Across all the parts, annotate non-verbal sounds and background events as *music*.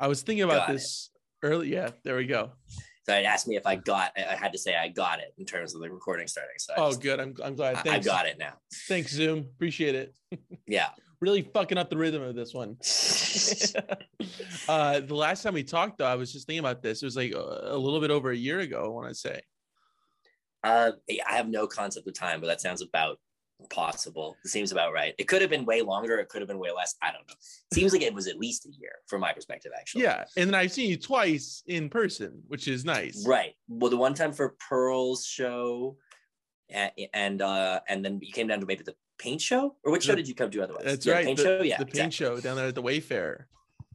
I was thinking about Got it. this early. Yeah, there we go. So it asked me if I got. I had to say I got it in terms of the recording starting. So Oh, just- good. I'm I'm glad. I, I got it now. Thanks, Zoom. Appreciate it. *laughs* Yeah. Really fucking up the rhythm of this one. *laughs* *laughs* uh, the last time we talked, though, I was just thinking about this. It was like a, a little bit over a year ago. I want to say. Uh, I have no concept of time, but that sounds about possible. It seems about right. It could have been way longer. It could have been way less. I don't know. Seems like it was at least a year from my perspective, actually. Yeah, and then I've seen you twice in person, which is nice. Right. Well, the one time for Pearl's show, and and uh, and then you came down to maybe the paint show, or which show The- did you come to otherwise? That's Yeah, right. Paint the, show. Yeah. the paint exactly. show down there at the Wayfair.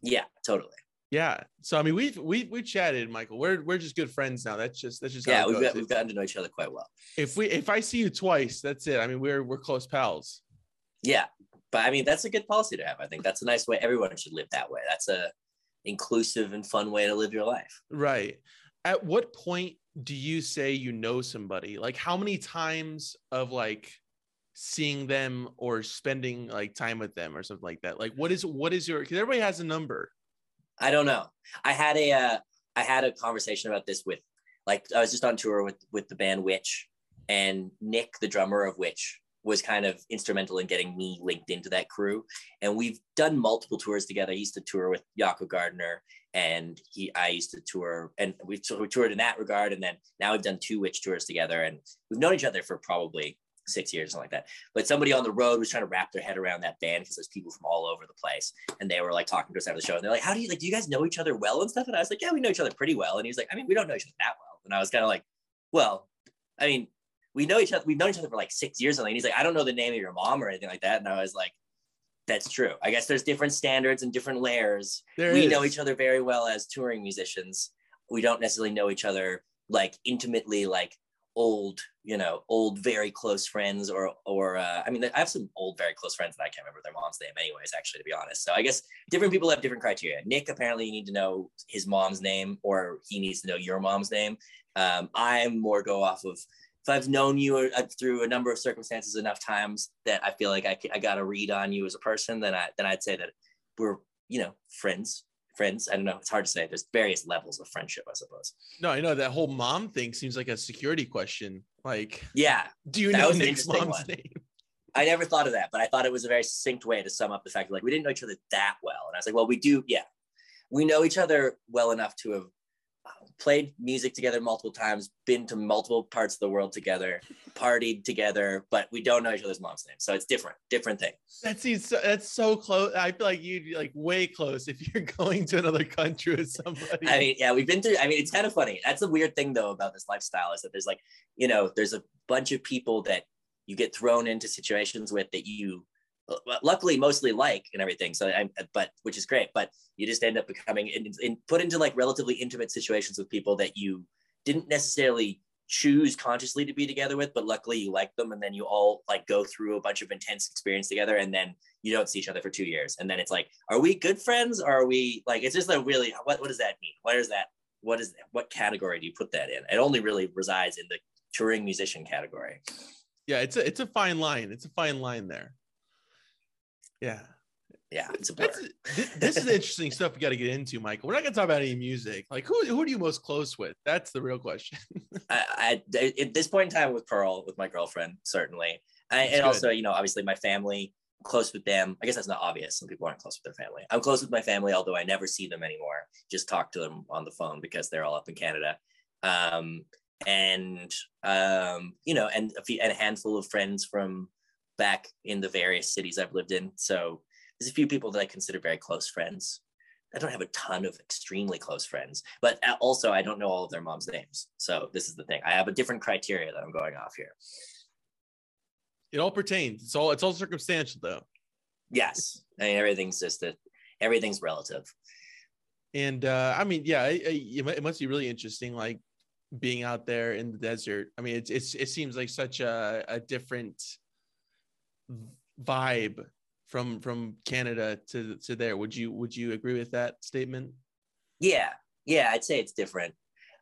Yeah. Totally. Yeah. So I mean, we've we we chatted, Michael. We're we're just good friends now. That's just that's just how Yeah. it We've goes. got, we've gotten to know each other quite well. if we if I see you twice, that's it. I mean, we're we're close pals. Yeah. But I mean, that's a good policy to have. I think that's a nice way. Everyone should live that way. That's a inclusive and fun way to live your life. Right. At what point do you say you know somebody? Like how many times of like seeing them or spending like time with them or something like that? Like what is what is your because everybody has a number. I don't know. I had a uh, I had a conversation about this with like I was just on tour with with the band Witch and Nick, the drummer of Witch, was kind of instrumental in getting me linked into that crew. And we've done multiple tours together. I used to tour with Jacco Gardner and he I used to tour and we, so we toured in that regard. And then now we've done two Witch tours together and we've known each other for probably six years, something like that. But somebody on the road was trying to wrap their head around that band because there's people from all over the place. And they were like talking to us after the show. And they're like how do you like do you guys know each other well and stuff? And i was like yeah we know each other pretty well. And he was like i mean we don't know each other that well. And i was kind of like well i mean we know each other we've known each other for like six years and he's like i don't know the name of your mom or anything like that. And i was like that's true. I guess there's different standards and different layers. There we is. know each other very well as touring musicians. We don't necessarily know each other like intimately like old you know old very close friends or or uh, i mean i have some old very close friends that i can't remember their mom's name anyways actually to be honest. So i guess different people have different criteria. Nick apparently you need to know his mom's name or he needs to know your mom's name. Um, i'm more go off of if i've known you uh, through a number of circumstances enough times that i feel like i, I got a read on you as a person then i then i'd say that we're you know friends friends i don't know it's hard to say there's various levels of friendship i suppose No, I know that whole mom thing seems like a security question. Like, yeah do you know Nick's mom's one. name? I never thought of that, but I thought it was a very succinct way to sum up the fact that like we didn't know each other that well. And I was like, well, we do, yeah. We know each other well enough to have played music together multiple times, been to multiple parts of the world together, partied together, but we don't know each other's mom's name. So it's different, different thing. That seems so, that's so close. I feel like you'd be like way close if you're *laughs* going to another country with somebody. I mean, yeah, we've been through. I mean, it's kind of funny. That's the weird thing though about this lifestyle is that there's like, you know, there's a bunch of people that you get thrown into situations with that you, Uh, luckily, mostly like and everything. So, i'm uh, but which is great. But you just end up becoming in, in, put into like relatively intimate situations with people that you didn't necessarily choose consciously to be together with, but luckily you like them, and then you all like go through a bunch of intense experience together, and then you don't see each other for two years, and then it's like, are we good friends? Or are we like? It's just a really what what does that mean? What is that? What is what category do you put that in? It only really resides in the touring musician category. yeah, it's a it's a fine line. It's a fine line there. Yeah. Yeah, it's a blur. This, this is interesting stuff we got to get into, Michael. We're not gonna talk about any music. Like who who are you most close with? That's the real question. *laughs* I, I, at this point in time with Pearl, with my girlfriend, certainly, I, and good. also, you know, obviously my family, close with them. I guess that's not obvious. Some people aren't close with their family. I'm close with my family, although I never see them anymore. Just talk to them on the phone because they're all up in Canada. Um, and um, you know, and a, few, and a handful of friends from back in the various cities I've lived in. So there's a few people that I consider very close friends. I don't have a ton of extremely close friends, but also I don't know all of their mom's names. So this is the thing. I have a different criteria that I'm going off here. It all pertains. It's all it's all circumstantial though. Yes, I mean everything's just a, everything's relative. And uh, I mean, yeah, it it must be really interesting, like being out there in the desert. I mean, it's it's it seems like such a, a different vibe from from Canada to to there. Would you would you agree with that statement? Yeah, yeah, I'd say it's different.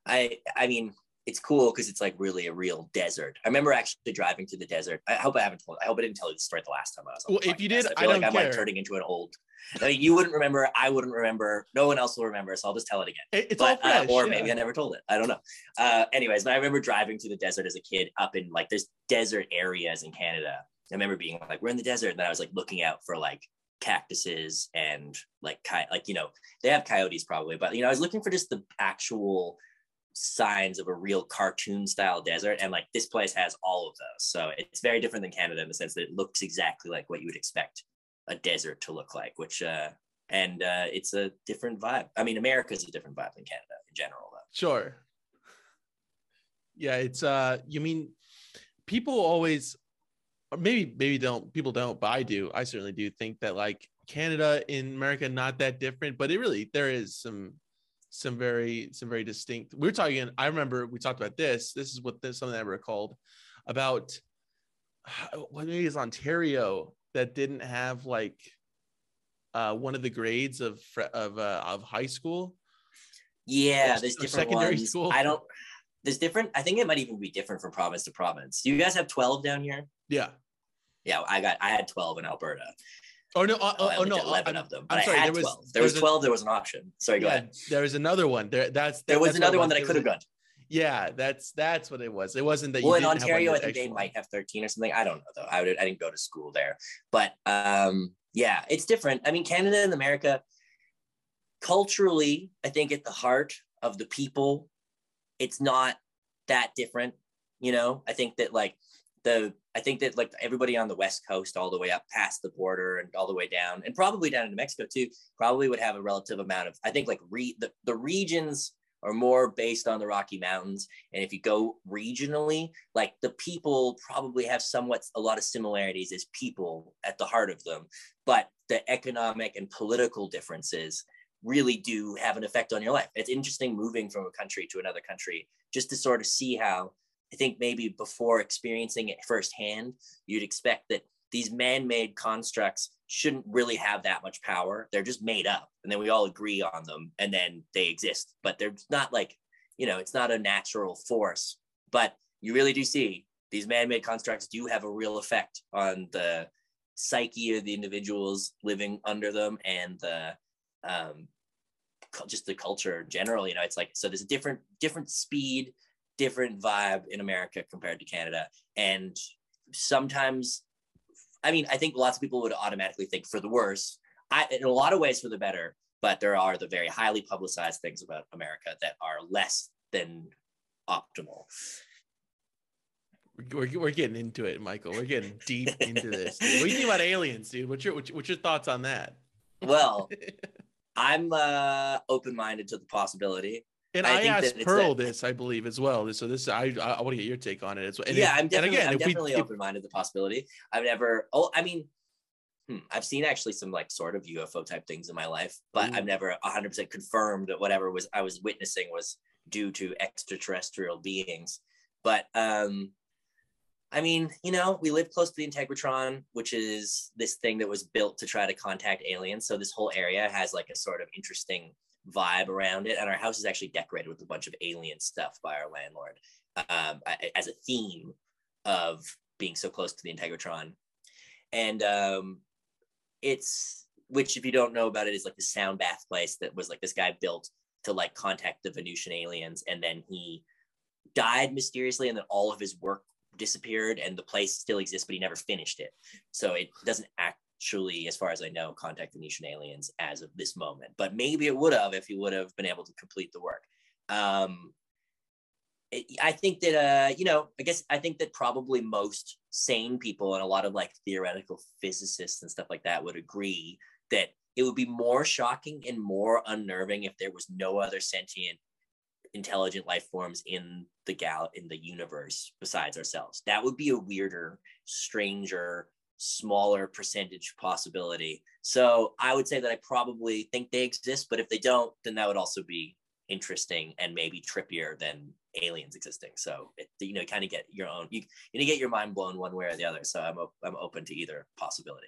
I I mean, it's cool because it's like really a real desert. I remember actually driving through the desert. I hope I haven't told. I hope I didn't tell you the story the last time I was. well, if you did, I I, feel don't like I'm care. like turning into an old. I mean, you wouldn't remember. I wouldn't remember. No one else will remember. So I'll just tell it again. It- it's But, all fresh, uh, or yeah. maybe I never told it. I don't know. Uh, anyways, but I remember driving through the desert as a kid up in like there's desert areas in Canada. I remember being like, we're in the desert, and I was like looking out for like cactuses and like coy- like you know they have coyotes probably, but you know I was looking for just the actual signs of a real cartoon style desert and like this place has all of those. So it's very different than canada in the sense that it looks exactly like what you would expect a desert to look like which uh and uh it's a different vibe. I mean america's a different vibe than canada in general though. Sure. Yeah, it's uh you mean people always or maybe maybe don't people don't, but I do. I certainly do think that like Canada in America not that different, but it really there is some some very some very distinct. We are talking I remember we talked about this. This is what this something I recalled about *sighs* what maybe it's Ontario that didn't have like uh one of the grades of of uh, of high school. yeah Or there's or different secondary ones school. i don't there's different i think it might even be different from province to province do you guys have 12 down here Yeah. Yeah i got i had 12 in alberta. Oh no! Uh, oh, oh only no! 11 I'm- of them I'm sorry, i had there was- 12 there was there's a- 12 there was an option sorry go yeah, ahead. there was another one. There, that's there was that's another one that i could have gone. Yeah, that's that's what it was. It wasn't that you well in didn't have one, ontario i think they extra might have 13 or something. I don't know though. I, would, I didn't go to school there. But um yeah it's different. I mean canada and america culturally i think at the heart of the people it's not that different you know? I think that like the i think that like everybody on the west coast all the way up past the border and all the way down and probably down into mexico too probably would have a relative amount of i think like re the, the regions are more based on the rocky mountains and if you go regionally like the people probably have somewhat a lot of similarities as people at the heart of them but the economic and political differences really do have an effect on your life. It's interesting moving from a country to another country just to sort of see how I think maybe before experiencing it firsthand, you'd expect that these man made constructs shouldn't really have that much power. They're just made up and then we all agree on them and then they exist, but they're not like, you know, it's not a natural force. But you really do see these man made constructs do have a real effect on the psyche of the individuals living under them and the um, just the culture in general. You know, it's like so there's a different different speed, different vibe in America compared to Canada, and sometimes, I mean, I think lots of people would automatically think for the worse. I in a lot of ways for the better, but there are the very highly publicized things about America that are less than optimal. We're, we're getting into it, Michael. We're getting deep into this. Dude. What do you think about aliens, dude? What's your what's your, what's your thoughts on that? Well, *laughs* I'm uh, open-minded to the possibility. And I I, asked Pearl this, I believe, as well. So this, I I, want to get your take on it as well. And yeah, if- I'm definitely, again, I'm definitely open-minded to the possibility. I've never, oh, I mean, hmm, I've seen actually some like sort of UFO type things in my life, but Ooh. I've never 100% confirmed that whatever was I was witnessing was due to extraterrestrial beings. But um, I mean, you know, we live close to the Integratron, which is this thing that was built to try to contact aliens. So this whole area has like a sort of interesting vibe around it, and our house is actually decorated with a bunch of alien stuff by our landlord um, as a theme of being so close to the Integratron. And um, it's which, if you don't know about it, is like the sound bath place that was like this guy built to like contact the Venusian aliens, and then he died mysteriously, and then all of his work disappeared, and the place still exists, but he never finished it. So it doesn't actually, as far as I know, contact Venusian aliens as of this moment. But maybe it would have if he would have been able to complete the work. Um, it, I think that uh, you know, I guess I think that probably most sane people and a lot of like theoretical physicists and stuff like that would agree that it would be more shocking and more unnerving if there was no other sentient intelligent life forms in the gal in the universe besides ourselves. That would be a weirder, stranger, smaller percentage possibility. So I would say that I probably think they exist, but if they don't, then that would also be interesting and maybe trippier than aliens existing. So it, you know, kind of get your own. You you get your mind blown one way or the other. So I'm op- I'm open to either possibility.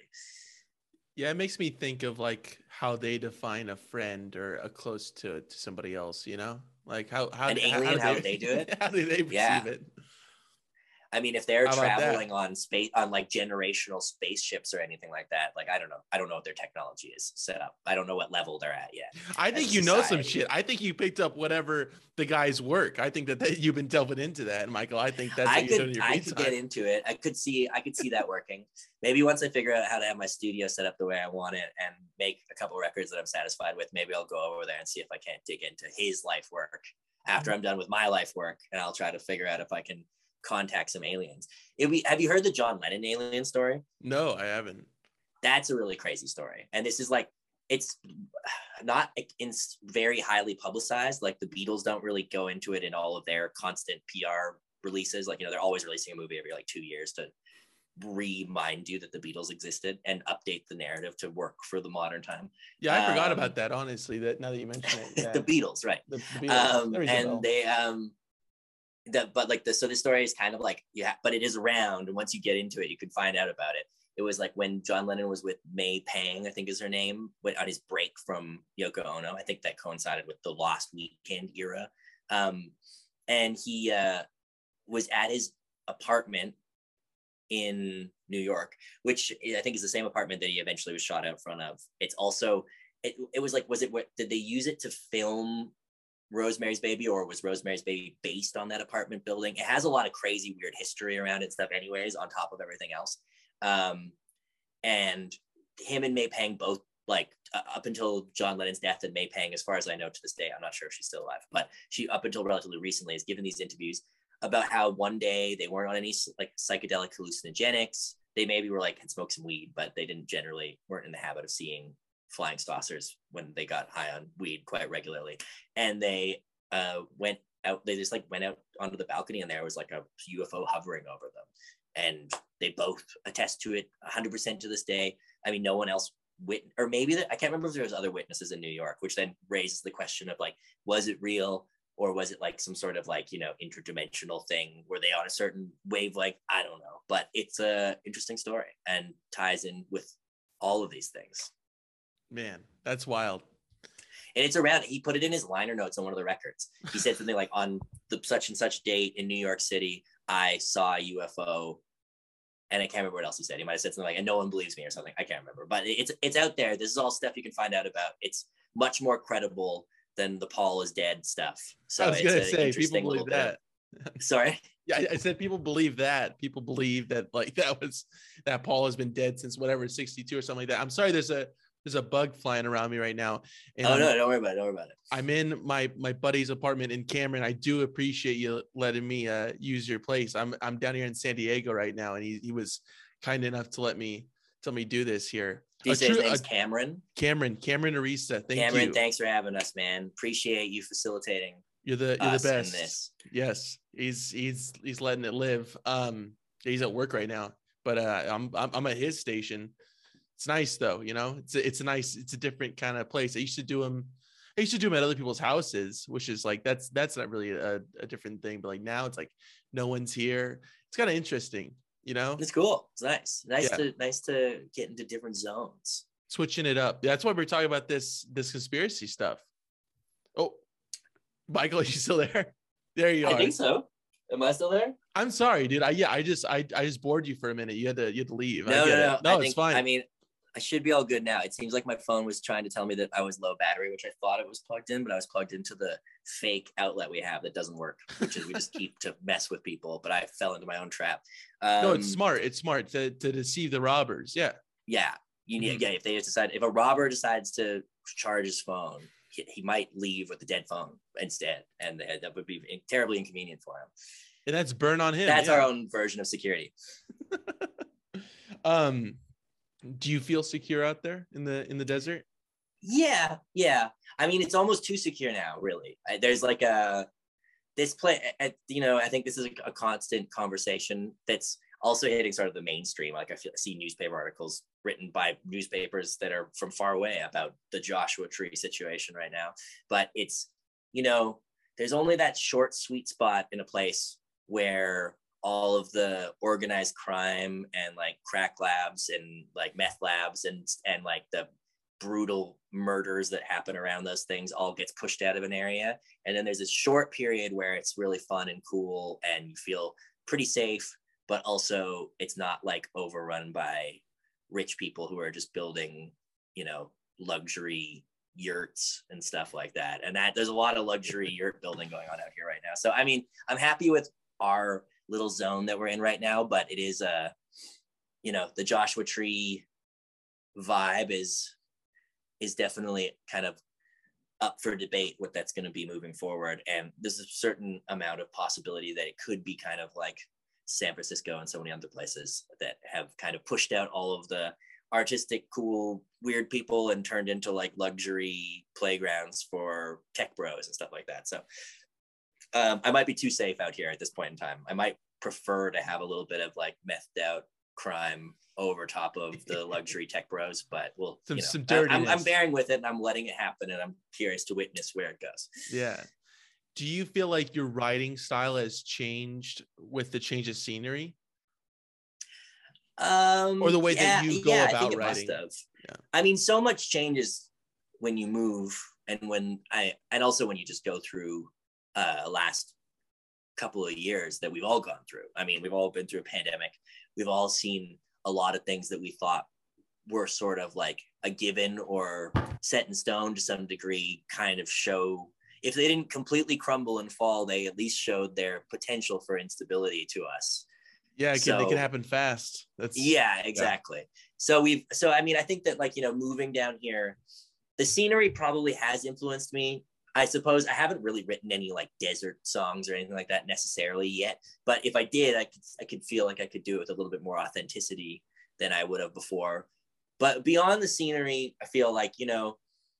Yeah, it makes me think of like how they define a friend or a close to to somebody else. You know, Like how how An how, alien, how would they do it? *laughs* How do they perceive Yeah. it? I mean, if they're about that? traveling on space on like generational spaceships or anything like that, like I don't know. I don't know what their technology is set up. I don't know what level they're at yet. I think you know some shit. I think you picked up whatever the guys work. I think that they, you've been delving into that, Michael. I think that's I you're doing could your I could time. get into it. I could see I could see that working. Maybe once I figure out how to have my studio set up the way I want it and make a couple records that I'm satisfied with, maybe I'll go over there and see if I can't dig into his life work after Mm-hmm. I'm done with my life work, and I'll try to figure out if I can contact some aliens. Be, have you heard the John Lennon alien story? no, I haven't. That's a really crazy story, and this is like it's not in very highly publicized. Like the Beatles don't really go into it in all of their constant PR releases. Like you know they're always releasing a movie every like two years to remind you that the Beatles existed and update the narrative to work for the modern time. Yeah, I forgot Um, about that. Honestly, that now that you mention it, *laughs* yeah. the Beatles, right? The- the Beatles. um, That rings a bell. and they um the but like the so this story is kind of like yeah but it is around and once you get into it you can find out about it. It was like when john lennon was with may pang i think is her name went on his break from yoko ono i think that coincided with the lost weekend era. Um and he uh was at his apartment in new york which i think is the same apartment that he eventually was shot out front of. It's also it, it was like was it what did they use it to film Rosemary's Baby, or was Rosemary's Baby based on that apartment building? It has a lot of crazy, weird history around it stuff, anyways, on top of everything else. Um, and him and May Pang both like uh, up until John Lennon's death, and May Pang, as far as I know to this day, I'm not sure if she's still alive, but she up until relatively recently has given these interviews about how one day they weren't on any like psychedelic hallucinogenics. They maybe were like had smoked some weed, but they didn't generally weren't in the habit of seeing flying saucers when they got high on weed quite regularly and they uh, went out. They just like went out onto the balcony, and there was like a UFO hovering over them. And they both attest to it 100% to this day. I mean, no one else wit, or maybe that I can't remember if there was other witnesses in New York, which then raises the question of like, was it real? Or was it like some sort of like, you know, interdimensional thing? Were they on a certain wave? Like, I don't know. But it's a interesting story and ties in with all of these things. Man, that's wild. and it's around he put it in his liner notes on one of the records. He said something like on the such and such date in new york city i saw a ufo and i can't remember what else he said. He might have said something like and no one believes me or something. I can't remember. But it's it's out there. This is all stuff you can find out about. It's much more credible than the paul is dead stuff. So I was gonna say people believe bit. that. *laughs* sorry? Yeah, I, I said people believe that. People believe that like *laughs* that was that Paul has been dead since whatever 62 or something like that. I'm sorry, there's a there's a bug flying around me right now. And oh I'm- no don't worry about it don't worry about it I'm in my my buddy's apartment in Cameron. I do appreciate you letting me uh, use your place. I'm I'm down here in San Diego right now, and he he was kind enough to let me tell me do this here. do you A say his name's a- cameron Cameron Cameron Arista, thank you. cameron you. thanks for having us man appreciate you facilitating you're the you're the best. this Yes, he's he's he's letting it live. Um, he's at work right now, but uh, I'm I'm, I'm at his station. It's nice though, you know. It's a, it's a nice, it's a different kind of place. I used to do them. I used to do them at other people's houses, which is like that's that's not really a, a different thing. But like now, it's like no one's here. It's kind of interesting, you know, It's cool. It's nice. Nice Yeah. to nice to get into different zones. switching it up. That's why we're talking about this this conspiracy stuff. Oh, Michael, *laughs* are you still there? There you are. I think so. Am I still there? I'm sorry, dude. I yeah, I just I I just bored you for a minute. You had to you had to leave. I No, get no, it. no. No, I it's think, fine. I mean, I should be all good now. It seems like my phone was trying to tell me that I was low battery, which I thought it was plugged in, but I was plugged into the fake outlet we have that doesn't work, which is we just *laughs* keep to mess with people. But I fell into my own trap. Um, no, it's smart. It's smart to to deceive the robbers. Yeah. Yeah, you need. Mhm. Yeah, if they just decide, if a robber decides to charge his phone, he, he might leave with a dead phone instead, and that would be terribly inconvenient for him. And that's burn on him. That's yeah. our own version of security. *laughs* Um do you feel secure out there in the in the desert? Yeah, yeah. I mean, it's almost too secure now. Really, there's like a this play. You know, I think this is a, constant conversation that's also hitting sort of the mainstream. Like I feel I see newspaper articles written by newspapers that are from far away about the Joshua Tree situation right now. But it's you know, there's only that short sweet spot in a place where all of the organized crime and like crack labs and like meth labs and and like the brutal murders that happen around those things all gets pushed out of an area. And then there's this short period where it's really fun and cool and you feel pretty safe but also it's not like overrun by rich people who are just building you know luxury yurts and stuff like that. And that there's a lot of luxury yurt building going on out here right now. So i mean i'm happy with our little zone that we're in right now but it is a you know the joshua tree vibe is is definitely kind of up for debate what that's going to be moving forward. And there's a certain amount of possibility that it could be kind of like San Francisco and so many other places that have kind of pushed out all of the artistic, cool, weird people and turned into like luxury playgrounds for tech bros and stuff like that. So um, I might be too safe out here at this point in time. I might prefer to have a little bit of like methed out crime over top of *laughs* the luxury tech bros, but we'll some, you know, some I'm, I'm bearing with it and I'm letting it happen and I'm curious to witness where it goes. Yeah. Do you feel like your writing style has changed with the change of scenery? Um, or the way yeah, that you go yeah, about writing? Yeah. I mean, so much changes when you move and when I, and also when you just go through uh last couple of years that we've all gone through. I mean, we've all been through a pandemic. We've all seen a lot of things that we thought were sort of like a given or set in stone to some degree kind of show if they didn't completely crumble and fall they at least showed their potential for instability to us yeah it can, so, it can happen fast that's yeah exactly yeah. so we've so i mean i think that like you know moving down here the scenery probably has influenced me I suppose I haven't really written any like desert songs or anything like that necessarily yet. But if I did, I could I could feel like I could do it with a little bit more authenticity than I would have before. But beyond the scenery, I feel like, you know,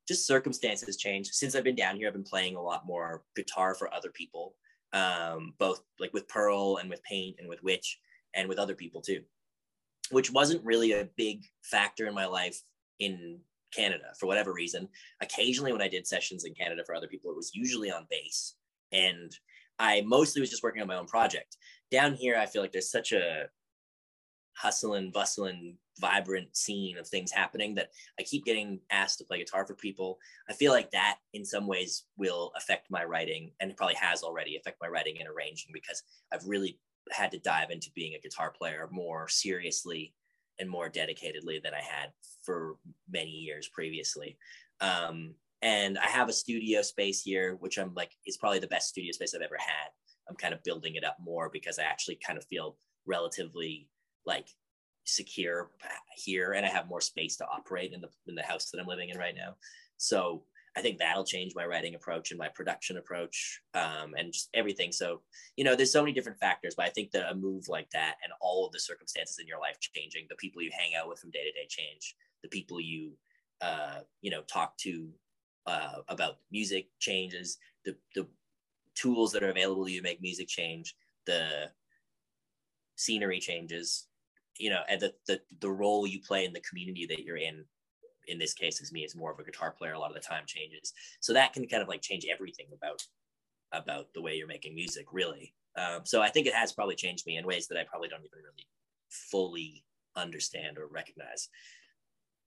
just circumstances change. Since I've been down here, I've been playing a lot more guitar for other people, um, both like with Pearl and with Paint and with Witch and with other people too, which wasn't really a big factor in my life in Canada for whatever reason. Occasionally, when I did sessions in Canada for other people, it was usually on bass. And I mostly was just working on my own project. Down here, I feel like there's such a hustling, bustling, vibrant scene of things happening that I keep getting asked to play guitar for people. I feel like that in some ways will affect my writing and it probably has already affect my writing and arranging because I've really had to dive into being a guitar player more seriously and more dedicatedly than I had for many years previously. Um, and I have a studio space here, which I'm like is probably the best studio space I've ever had. I'm kind of building it up more because I actually kind of feel relatively like secure here, and I have more space to operate in the in the house that I'm living in right now. So I think that'll change my writing approach and my production approach um, and just everything. So, you know, there's so many different factors, but I think that a move like that and all of the circumstances in your life changing, the people you hang out with from day to day change, the people you, uh, you know, talk to uh, about music changes, the, the tools that are available to you to make music change, the scenery changes, you know, and the, the, the role you play in the community that you're in in this case as me as more of a guitar player a lot of the time changes. So that can kind of like change everything about about the way you're making music really. Um, so i think it has probably changed me in ways that i probably don't even really fully understand or recognize.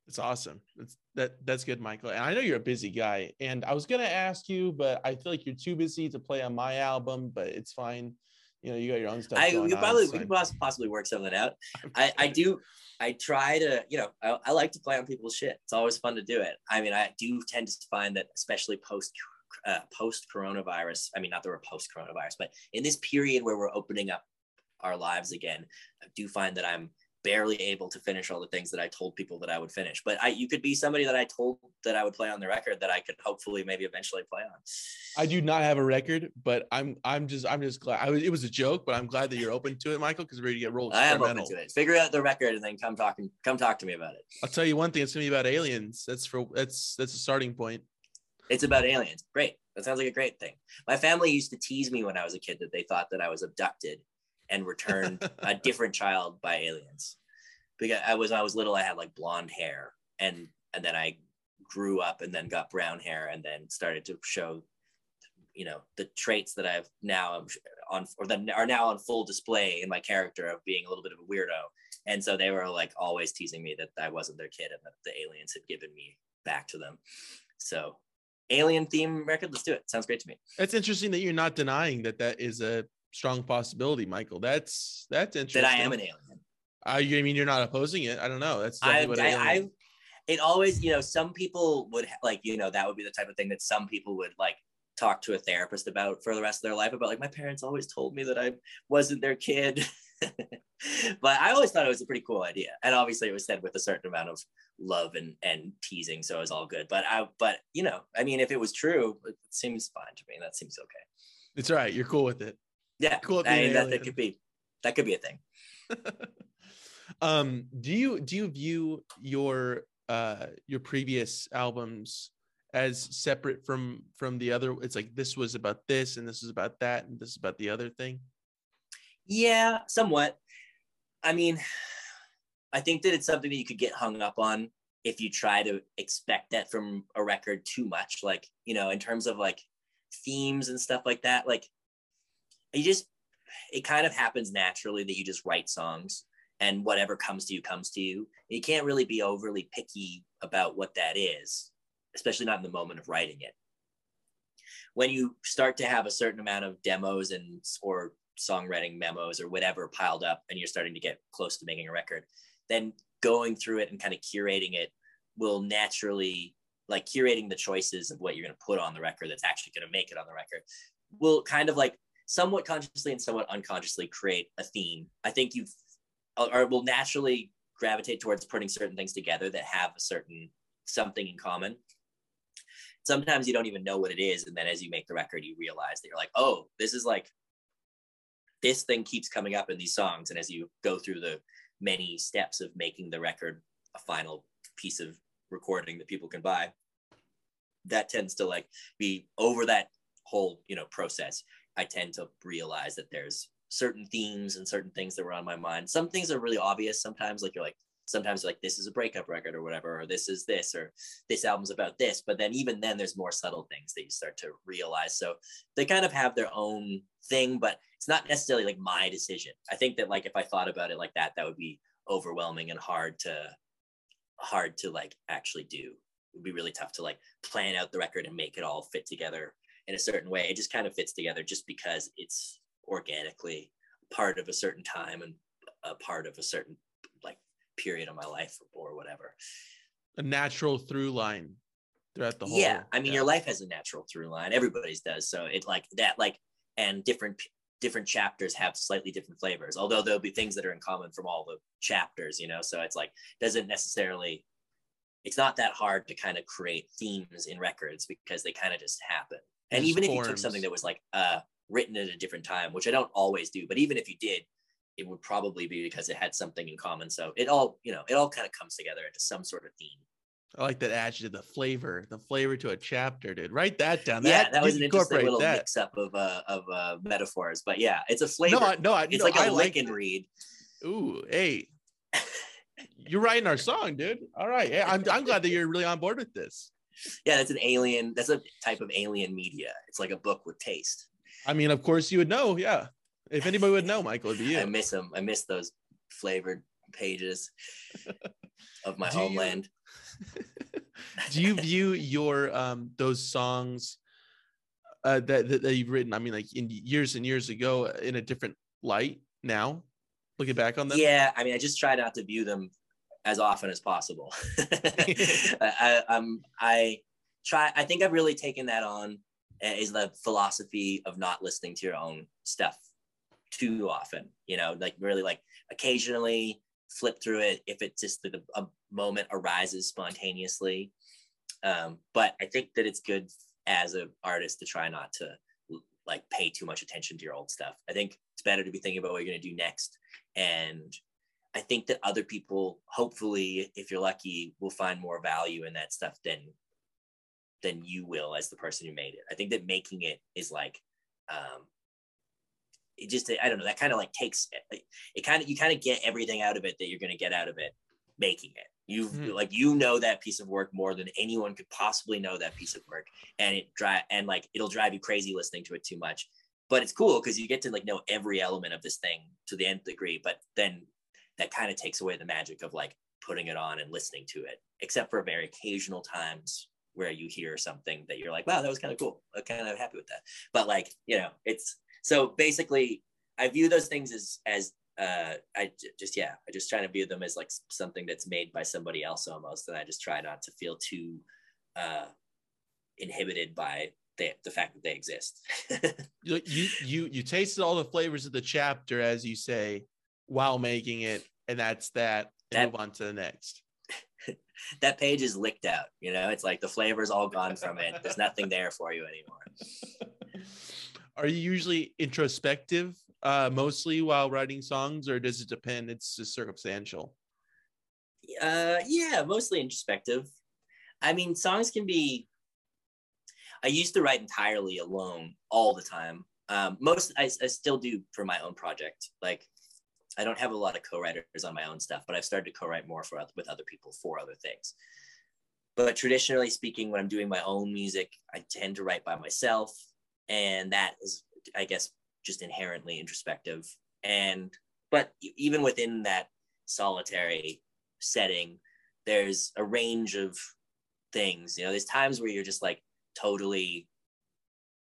It's awesome. That's that that's good michael. And i know you're a busy guy and i was going to ask you but i feel like you're too busy to play on my album but it's fine you know you got your own stuff i we probably we could possibly work something out *laughs* i i do I try to, you know, I, I, like to play on people's shit. It's always fun to do it. I mean, I do tend to find that, especially post uh, post coronavirus. I mean, not that we're post coronavirus, but in this period where we're opening up our lives again, I do find that I'm barely able to finish all the things that I told people that I would finish. But I, you could be somebody that I told that I would play on the record that I could hopefully maybe eventually play on. I do not have a record, but I'm I'm just I'm just glad. I was, it was a joke, but I'm glad that you're open to it, Michael, because we're ready to get rolled. I am open to it. Figure out the record and then come talking. Come talk to me about it. I'll tell you one thing. It's gonna be about aliens. That's for that's that's a starting point. It's about aliens. Great. That sounds like a great thing. My family used to tease me when I was a kid that they thought that I was abducted and returned *laughs* a different child by aliens. Because I was I was little, I had like blonde hair, and and then I grew up and then got brown hair and then started to show you know the traits that I've now on or that are now on full display in my character of being a little bit of a weirdo. And so they were like always teasing me that I wasn't their kid and that the aliens had given me back to them. So alien theme record, let's do it. Sounds great to me. It's interesting that you're not denying that that is a strong possibility, Michael. That's that's interesting. That I am an alien. I, you mean you're not opposing it? I don't know. That's I, what I, I, it always, you know, some people would like, you know, that would be the type of thing that some people would like talk to a therapist about for the rest of their life about like my parents always told me that I wasn't their kid. *laughs* but I always thought it was a pretty cool idea. And obviously it was said with a certain amount of love and, and teasing. So it was all good. But I, but you know, I mean, if it was true, it seems fine to me. That seems okay. It's all right. You're cool with it. Yeah. Cool. I mean, that, that could be, that could be a thing. *laughs* um, do you, do you view your, uh, your previous albums as separate from, from the other? It's like, this was about this and this is about that. And this is about the other thing. Yeah, somewhat. I mean, I think that it's something that you could get hung up on if you try to expect that from a record too much. Like, you know, in terms of like themes and stuff like that, like you just, it kind of happens naturally that you just write songs and whatever comes to you comes to you. You can't really be overly picky about what that is, especially not in the moment of writing it. When you start to have a certain amount of demos and or songwriting memos or whatever piled up and you're starting to get close to making a record then going through it and kind of curating it will naturally like curating the choices of what you're going to put on the record that's actually going to make it on the record will kind of like somewhat consciously and somewhat unconsciously create a theme i think you've or will naturally gravitate towards putting certain things together that have a certain something in common sometimes you don't even know what it is and then as you make the record you realize that you're like oh this is like this thing keeps coming up in these songs. And as you go through the many steps of making the record a final piece of recording that people can buy, that tends to like be over that whole, you know, process. I tend to realize that there's certain themes and certain things that were on my mind. Some things are really obvious. Sometimes like you're like, sometimes like this is a breakup record or whatever or this is this or this album's about this but then even then there's more subtle things that you start to realize so they kind of have their own thing but it's not necessarily like my decision i think that like if i thought about it like that that would be overwhelming and hard to hard to like actually do it would be really tough to like plan out the record and make it all fit together in a certain way it just kind of fits together just because it's organically part of a certain time and a part of a certain like period of my life or, whatever. A natural through line throughout the whole. Yeah, I mean, yeah. your life has a natural through line. Everybody's does. So it like that, like, and different different chapters have slightly different flavors. Although there'll be things that are in common from all the chapters, you know. So it's like doesn't necessarily. It's not that hard to kind of create themes in records because they kind of just happen. And even forms. if you took something that was like uh, written at a different time, which I don't always do, but even if you did, it would probably be because it had something in common. So it all, you know, it all kind of comes together into some sort of theme. I like that adjective, the flavor, the flavor to a chapter, dude. Write that down. Yeah, that, that was an interesting little that. mix up of uh, of uh, metaphors. But yeah, it's a flavor. No, no, it's no, like a I lick and read. Ooh, hey, *laughs* you're writing our song, dude. All right, hey, I'm I'm glad that you're really on board with this. Yeah, that's an alien. That's a type of alien media. It's like a book with taste. I mean, of course you would know. Yeah. If anybody would know, Michael, it'd be *laughs* you. I miss them. I miss those flavored pages *laughs* of my do homeland. You, *laughs* do you view your um those songs uh, that, that, that you've written? I mean, like in years and years ago, in a different light now, looking back on them. Yeah, I mean, I just try not to view them as often as possible. *laughs* *laughs* I, I'm I try. I think I've really taken that on eh, is the philosophy of not listening to your own stuff too often, you know, like really like occasionally flip through it if it just the, a moment arises spontaneously. Um, but I think that it's good as an artist to try not to like pay too much attention to your old stuff. I think it's better to be thinking about what you're going to do next. And I think that other people, hopefully, if you're lucky, will find more value in that stuff than than you will as the person who made it. I think that making it is like um, it just I don't know that kind of like takes it, it kind of you kind of get everything out of it that you're going to get out of it making it you mm-hmm. like you know that piece of work more than anyone could possibly know that piece of work and it drive and like it'll drive you crazy listening to it too much but it's cool because you get to like know every element of this thing to the nth degree but then that kind of takes away the magic of like putting it on and listening to it, except for very occasional times where you hear something that you're like, wow, that was kind of cool. I'm kind of happy with that. But like, you know, it's so basically I view those things as as uh, I just yeah, I just try to view them as like something that's made by somebody else almost, and I just try not to feel too uh, inhibited by the the fact that they exist. *laughs* You you, you tasted all the flavors of the chapter, as you say, while making it, and that's that. That- move on to the next. *laughs* that page is licked out. You know, it's like the flavor's all gone from it. There's nothing there for you anymore. *laughs* Are you usually introspective, uh, mostly while writing songs, or does it depend? It's just circumstantial. Uh, yeah, mostly introspective. I mean, songs can be. I used to write entirely alone all the time. Um, most I, I still do for my own project. Like, I don't have a lot of co-writers on my own stuff, but I've started to co-write more for with other people for other things. But traditionally speaking, when I'm doing my own music, I tend to write by myself, and that is, I guess, just inherently introspective. And but even within that solitary setting, there's a range of things. You know, there's times where you're just like totally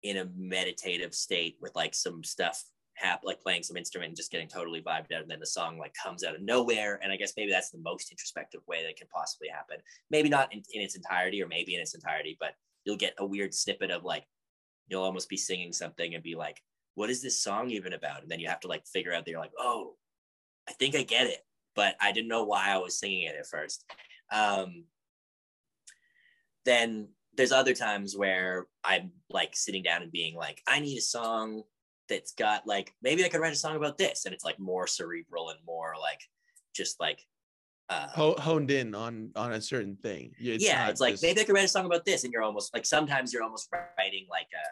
in a meditative state with like some stuff hap like playing some instrument and just getting totally vibed out and then the song like comes out of nowhere and i guess maybe that's the most introspective way that can possibly happen. Maybe not in, in its entirety or maybe in its entirety but you'll get a weird snippet of like you'll almost be singing something and be like what is this song even about? And then you have to like figure out that you're like oh i think i get it but i didn't know why i was singing it at first. Um, then there's other times where I'm like sitting down and being like, I need a song that's got like maybe I could write a song about this, and it's like more cerebral and more like just like uh, Ho- honed in on on a certain thing. It's yeah, it's like just- maybe I could write a song about this, and you're almost like sometimes you're almost writing like a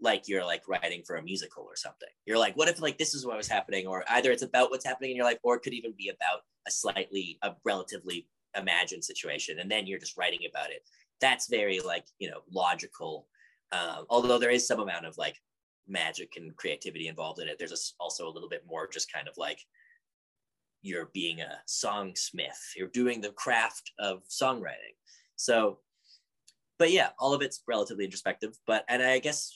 like you're like writing for a musical or something. You're like, what if like this is what was happening, or either it's about what's happening in your life, or it could even be about a slightly a relatively imagined situation, and then you're just writing about it. That's very like you know logical, um, although there is some amount of like magic and creativity involved in it. There's a also a little bit more just kind of like you're being a songsmith. You're doing the craft of songwriting. So, but yeah, all of it's relatively introspective. But and I guess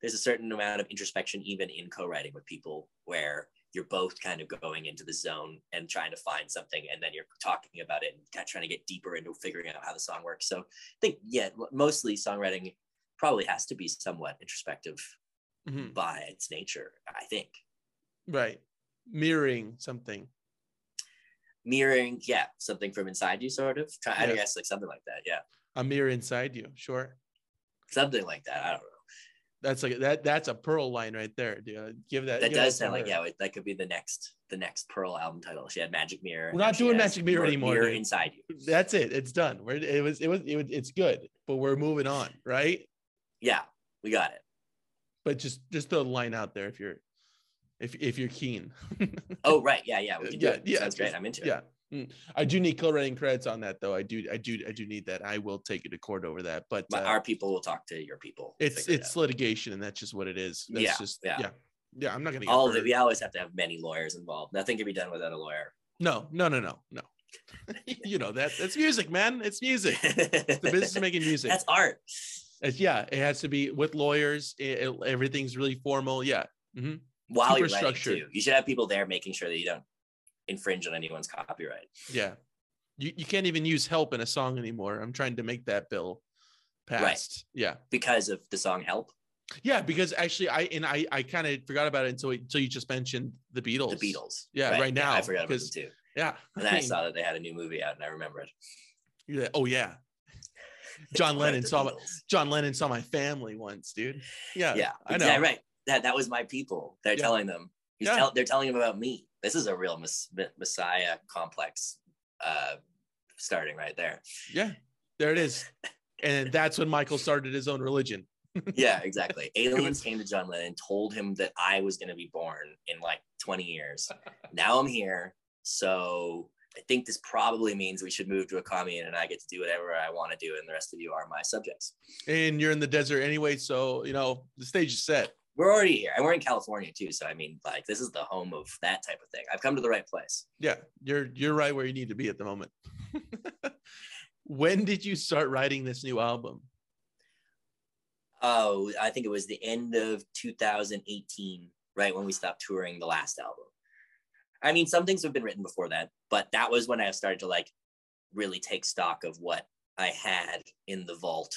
there's a certain amount of introspection even in co-writing with people where you're both kind of going into the zone and trying to find something and then you're talking about it and kind of trying to get deeper into figuring out how the song works so i think yeah mostly songwriting probably has to be somewhat introspective Mhm. by its nature i think right mirroring something. mirroring yeah something from inside you sort of i Yeah. guess like something like that yeah A mirror inside you. Sure. something like that i don't know That's like that. That's a pearl line right there, dude. Give that. that give does sound like yeah that could be the next the next pearl album title she had magic mirror We're not doing Magic Mirror anymore, mirror dude. inside you That's it. It's done. We're, it was. It was. It was. It's good, but we're moving on, right? yeah we got it But just just throw the line out there if you're if if you're keen. *laughs* oh right yeah yeah we can do Yeah, it yeah, sounds great i'm into it yeah. Mm. I do need co-writing credits on that though. I do. I do. I do need that. I will take it to court over that. But uh, our people will talk to your people it's figure it it's litigation, and that's just what it is. That's Yeah, just yeah. yeah. yeah. I'm not gonna get all of it we always have to have many lawyers involved nothing can be done without a lawyer No, no, no, no, no. *laughs* you know that that's music, man. It's music. The business of making music. *laughs* that's art It's- yeah, it has to be with lawyers. It, it- everything's really formal. Yeah. hmm while Super you're structured. too you should have people there making sure that you don't infringe on anyone's copyright Yeah. You you can't even use help in a song anymore. I'm trying to make that bill Right. passed. Yeah. because of the song help Yeah, because actually I and I I kind of forgot about it until until you just mentioned the Beatles. the beatles Yeah, right now, i forgot about them too Yeah. and then i mean, *laughs* saw that they had a new movie out and i remembered you're oh yeah. *laughs* John Lennon saw my, John Lennon saw my family once, dude. Yeah. yeah I know. yeah right that that was my people they're Yeah. telling them he's Yeah. tell, they're telling him about me this is a real mess, messiah complex uh starting right there Yeah. There it is. *laughs* And that's when Michael started his own religion. *laughs* yeah exactly aliens came to john lennon told him that i was going to be born in like 20 years now i'm here so i think this probably means we should move to a commune and i get to do whatever i want to do and the rest of you are my subjects And you're in the desert anyway, so you know the stage is set. we're already here, and we're in California too. So I mean, like, this is the home of that type of thing. I've come to the right place. Yeah, you're you're right where you need to be at the moment. *laughs* when did you start writing this new album? Oh, I think it was the end of 2018, right when we stopped touring the last album. I mean, some things have been written before that, but that was when I started to like really take stock of what I had in the vault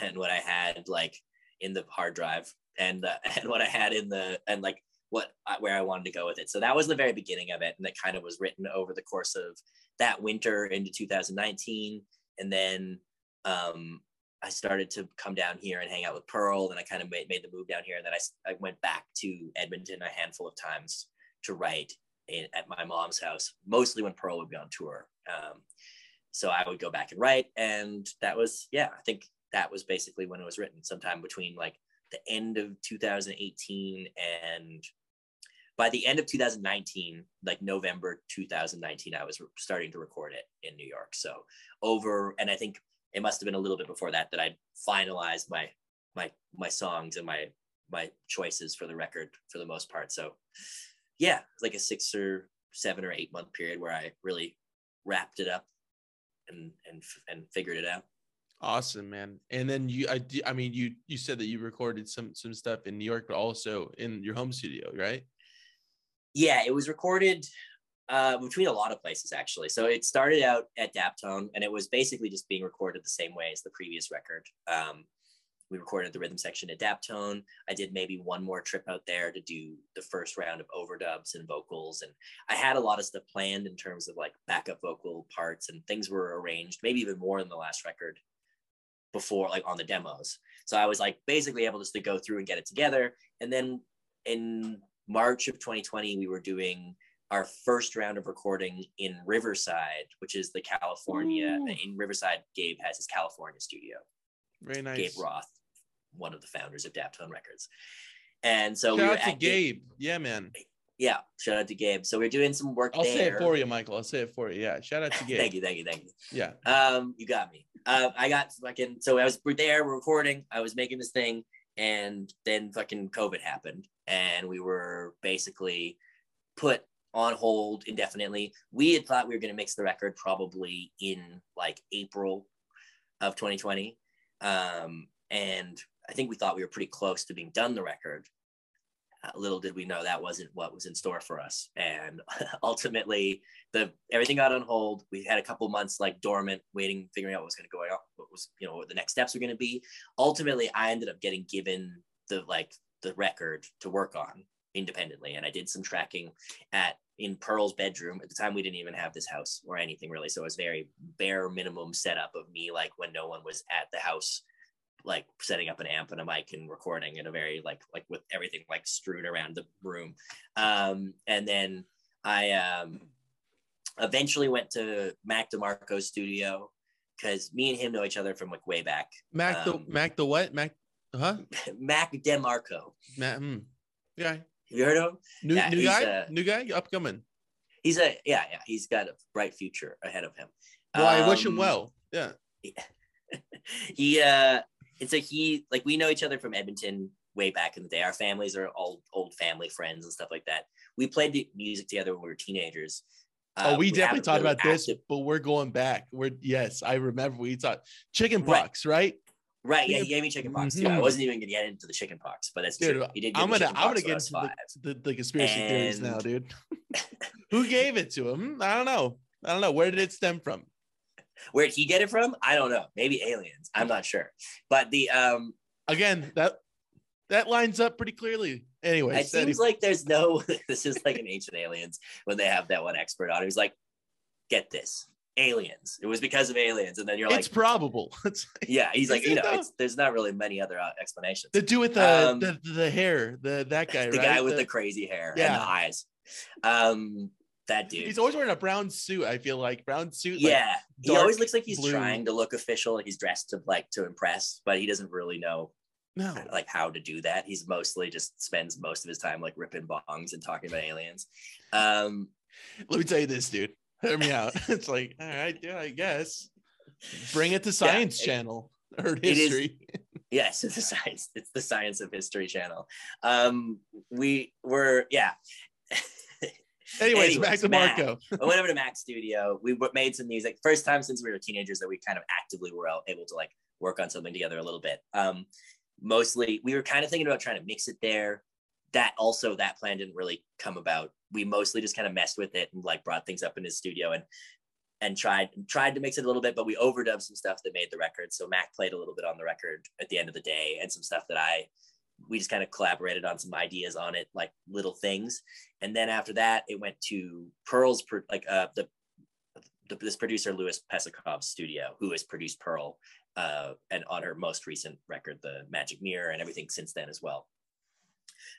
and what I had like in the hard drive and uh, *laughs* and what I had in the and like what where I wanted to go with it. So that was the very beginning of it, and that kind of was written over the course of that winter into 2019, and then um, I started to come down here and hang out with Pearl. and I kind of made, made the move down here, and then I, I went back to Edmonton a handful of times to write in, at my mom's house, mostly when Pearl would be on tour. Um, so I would go back and write, and that was yeah, I think that was basically when it was written, sometime between like the end of 2018 and by the end of 2019 like november 2019 i was starting to record it in new york so over and i think it must have been a little bit before that that i finalized my my my songs and my my choices for the record for the most part so yeah like a six or seven or eight month period where i really wrapped it up and and and figured it out Awesome, man. And then you, I, I mean, you, you said that you recorded some some stuff in New York, but also in your home studio, right? Yeah, it was recorded uh, between a lot of places actually. So it started out at Daptone, and it was basically just being recorded the same way as the previous record. Um, we recorded the rhythm section at Daptone. I did maybe one more trip out there to do the first round of overdubs and vocals. And I had a lot of stuff planned in terms of like backup vocal parts and things were arranged, maybe even more than the last record before like on the demos. So I was like basically able just to go through and get it together. And then in March of 2020, we were doing our first round of recording in Riverside, which is the California Ooh. in Riverside. Gabe has his California studio. Very nice. Gabe Roth, one of the founders of Daptone Records. And so shout we out to Gabe. Gabe. Yeah, man. Yeah, shout out to Gabe. So we're doing some work. I'll there. say it for you, Michael. I'll say it for you. Yeah, shout out to *laughs* Gabe. thank you, thank you, thank you. Yeah. Um, you got me. Uh, I got fucking. So I was we're there, we're recording. I was making this thing, and then fucking COVID happened, and we were basically put on hold indefinitely. We had thought we were going to mix the record probably in like April of 2020, um, and I think we thought we were pretty close to being done the record uh, little did we know that wasn't what was in store for us. And *laughs* ultimately, the everything got on hold. We had a couple months like dormant, waiting, figuring out what was going to go on, what was you know what the next steps were going to be. Ultimately, I ended up getting given the like the record to work on independently, and I did some tracking at in Pearl's bedroom. At the time, we didn't even have this house or anything really, so it was very bare minimum setup of me like when no one was at the house like setting up an amp and a mic and recording in a very like like with everything like strewn around the room. Um and then i um eventually went to mac demarco's studio because me and him know each other from like way back. Mac the um, mac the what? Mac huh? *laughs* Mac demarco. Mac hmm. yeah. Have you heard of him? New, yeah, new guy? a, new guy? Upcoming. He's a yeah yeah he's got a bright future ahead of him. Well i wish him um, well. Yeah. *laughs* he uh and so he like we know each other from Edmonton way back in the day. Our families are all old family friends and stuff like that. We played music together when we were teenagers. Uh, oh, we, we definitely talked really about active... this, but we're going back. We're yes, I remember we talked chicken pox, right? right? Right. Yeah, he gave me chicken pox too. I mm-hmm. wasn't even gonna get into the chicken pox, but that's dude, true. He did. I'm gonna I'm gonna get into the, the, the, conspiracy and... theories now, dude. *laughs* Who gave it to him? I don't know. I don't know. Where did it stem from? Where did he get it from? I don't know. Maybe aliens. I'm not sure. But the um again that that lines up pretty clearly. Anyway, it seems like there's no. *laughs* this is like an ancient aliens when they have that one expert on. He's like, get this, aliens. It was because of aliens, and then you're like, it's probable. *laughs* It's like, yeah, he's like, you know, there's not really many other uh, explanations. The do with the, um, the the hair, the that guy, *laughs* the right? guy with the, the crazy hair yeah. and the eyes. Um, that dude. He's always wearing a brown suit. I feel like brown suit. Yeah, like he always looks like he's blue. trying to look official, he's dressed to like to impress, but he doesn't really know. No, like how to do that. He's mostly just spends most of his time like ripping bongs and talking about aliens. Um, let me tell you this, dude. Hear me out. *laughs* it's like, all right, yeah, I guess. Bring it to Science yeah, Channel or history. It is, *laughs* Yes, it's the science. It's the Science of History channel. Um, we were yeah. Anyways, Anyways, back to Mac. Marco. *laughs* I went over to Mac's studio. We made some music. First time since we were teenagers that we kind of actively were able to like work on something together a little bit. Um, mostly, we were kind of thinking about trying to mix it there. That also, that plan didn't really come about. We mostly just kind of messed with it and like brought things up in his studio and and tried tried to mix it a little bit, but we overdubbed some stuff that made the record. So Mac played a little bit on the record at the end of the day, and some stuff that I we just kind of collaborated on some ideas on it, like little things. And then after that, it went to Pearl's, like uh, the, the this producer Lewis Pesacov's studio, who has produced Pearl, uh, and on her most recent record, The Magic Mirror, and everything since then as well.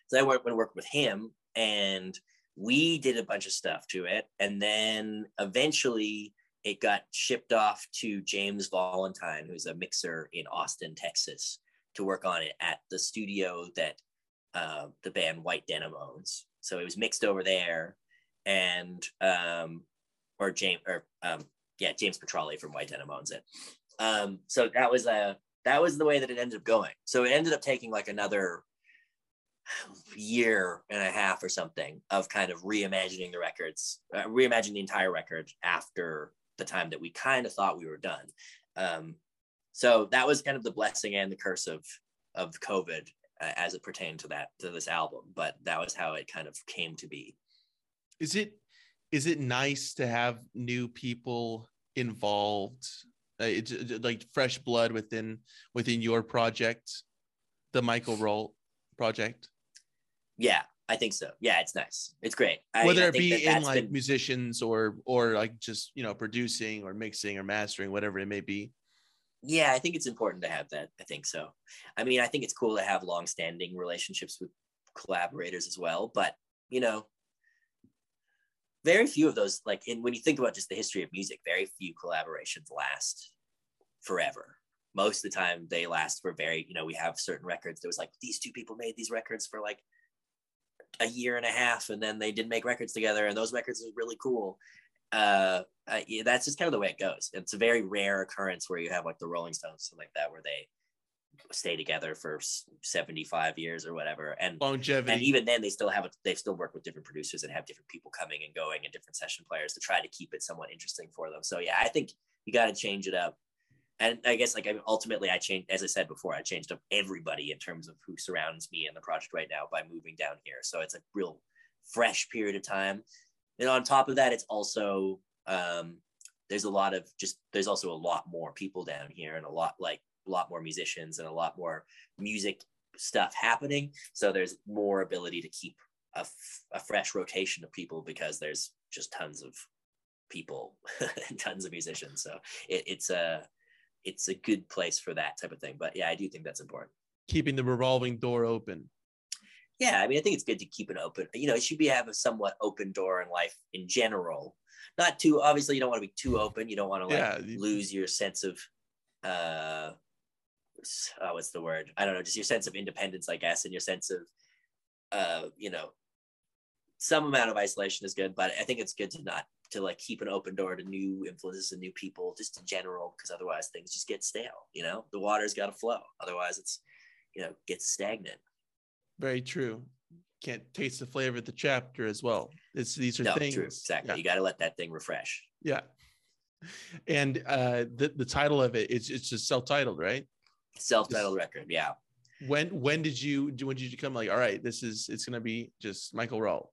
So I went and worked with him, and we did a bunch of stuff to it, and then eventually it got shipped off to James Vollentine, who's a mixer in Austin, Texas to work on it at the studio that uh, the band White Denim owns. So it was mixed over there, and um, or James or um, yeah, James Petralli from White Denim owns it. Um, so that was a uh, that was the way that it ended up going. So it ended up taking like another year and a half or something of kind of reimagining the records, uh, reimagining the entire record after the time that we kind of thought we were done. Um, so that was kind of the blessing and the curse of of covid uh, as it pertained to that to this album but that was how it kind of came to be. Is it is it nice to have new people involved? Uh, it's like fresh blood within within your project the Michael Rault project? Yeah i think so. Yeah it's nice. It's great. Whether I, it be that in like been... musicians or or like just you know producing or mixing or mastering whatever it may be yeah, I think it's important to have that. I think so. I mean, I think it's cool to have long-standing relationships with collaborators as well, but you know, very few of those like in when you think about just the history of music, very few collaborations last forever. Most of the time they last for very, you know, we have certain records that was like these two people made these records for like a year and a half and then they didn't make records together and those records are really cool uh, uh, yeah, that's just kind of the way it goes. It's a very rare occurrence where you have like the Rolling Stones, something like that, where they stay together for 75 years or whatever. And longevity. And even then they still have, a, they still work with different producers and have different people coming and going and different session players to try to keep it somewhat interesting for them. So yeah, I think you got to change it up. And I guess like I ultimately I changed, as I said before, I changed up everybody in terms of who surrounds me in the project right now by moving down here. So it's a real fresh period of time and on top of that, it's also um, there's a lot of just there's also a lot more people down here and a lot like a lot more musicians and a lot more music stuff happening. So there's more ability to keep a, f- a fresh rotation of people because there's just tons of people *laughs* and tons of musicians. So it, it's a it's a good place for that type of thing. But yeah, I do think that's important. Keeping the revolving door open yeah, I mean, I think it's good to keep it open, you know, it should be have a somewhat open door in life in general. Not too obviously you don't want to be too open. You don't want to like yeah. lose your sense of uh oh, what's the word? I don't know, just your sense of independence, I guess, and your sense of uh, you know, some amount of isolation is good, but I think it's good to not to like keep an open door to new influences and new people just in general, because otherwise things just get stale, you know, the water's got to flow. Otherwise it's, you know, gets stagnant. Very true. Can't taste the flavor of the chapter as well. It's these are no, things. True. Exactly. Yeah. You got to let that thing refresh. Yeah. And uh, the the title of it it's it's just self titled, right? Self titled record. Yeah. When when did you when did you come like all right this is it's gonna be just Michael Rault?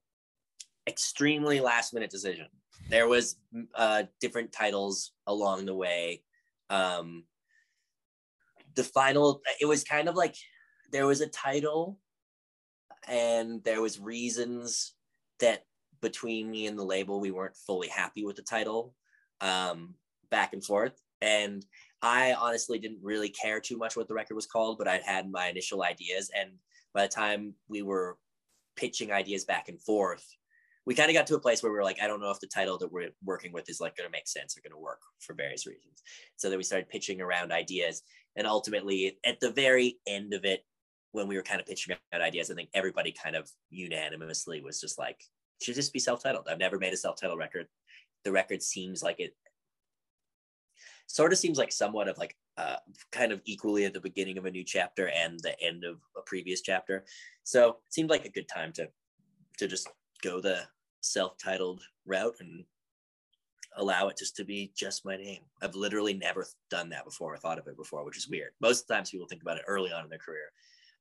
Extremely last minute decision. There was uh, different titles along the way. Um, the final it was kind of like there was a title and there was reasons that between me and the label we weren't fully happy with the title um, back and forth. And i honestly didn't really care too much what the record was called but i'd had my initial ideas. And by the time we were pitching ideas back and forth we kind of got to a place where we were like i don't know if the title that we're working with is like going to make sense or going to work for various reasons. So then we started pitching around ideas. And ultimately at the very end of it when we were kind of pitching out ideas, I think everybody kind of unanimously was just like, should just be self-titled. I've never made a self-titled record. The record seems like it sort of seems like somewhat of like uh, kind of equally at the beginning of a new chapter and the end of a previous chapter. So it seemed like a good time to to just go the self-titled route and allow it just to be just my name. I've literally never done that before or thought of it before, which is weird. Most times people think about it early on in their career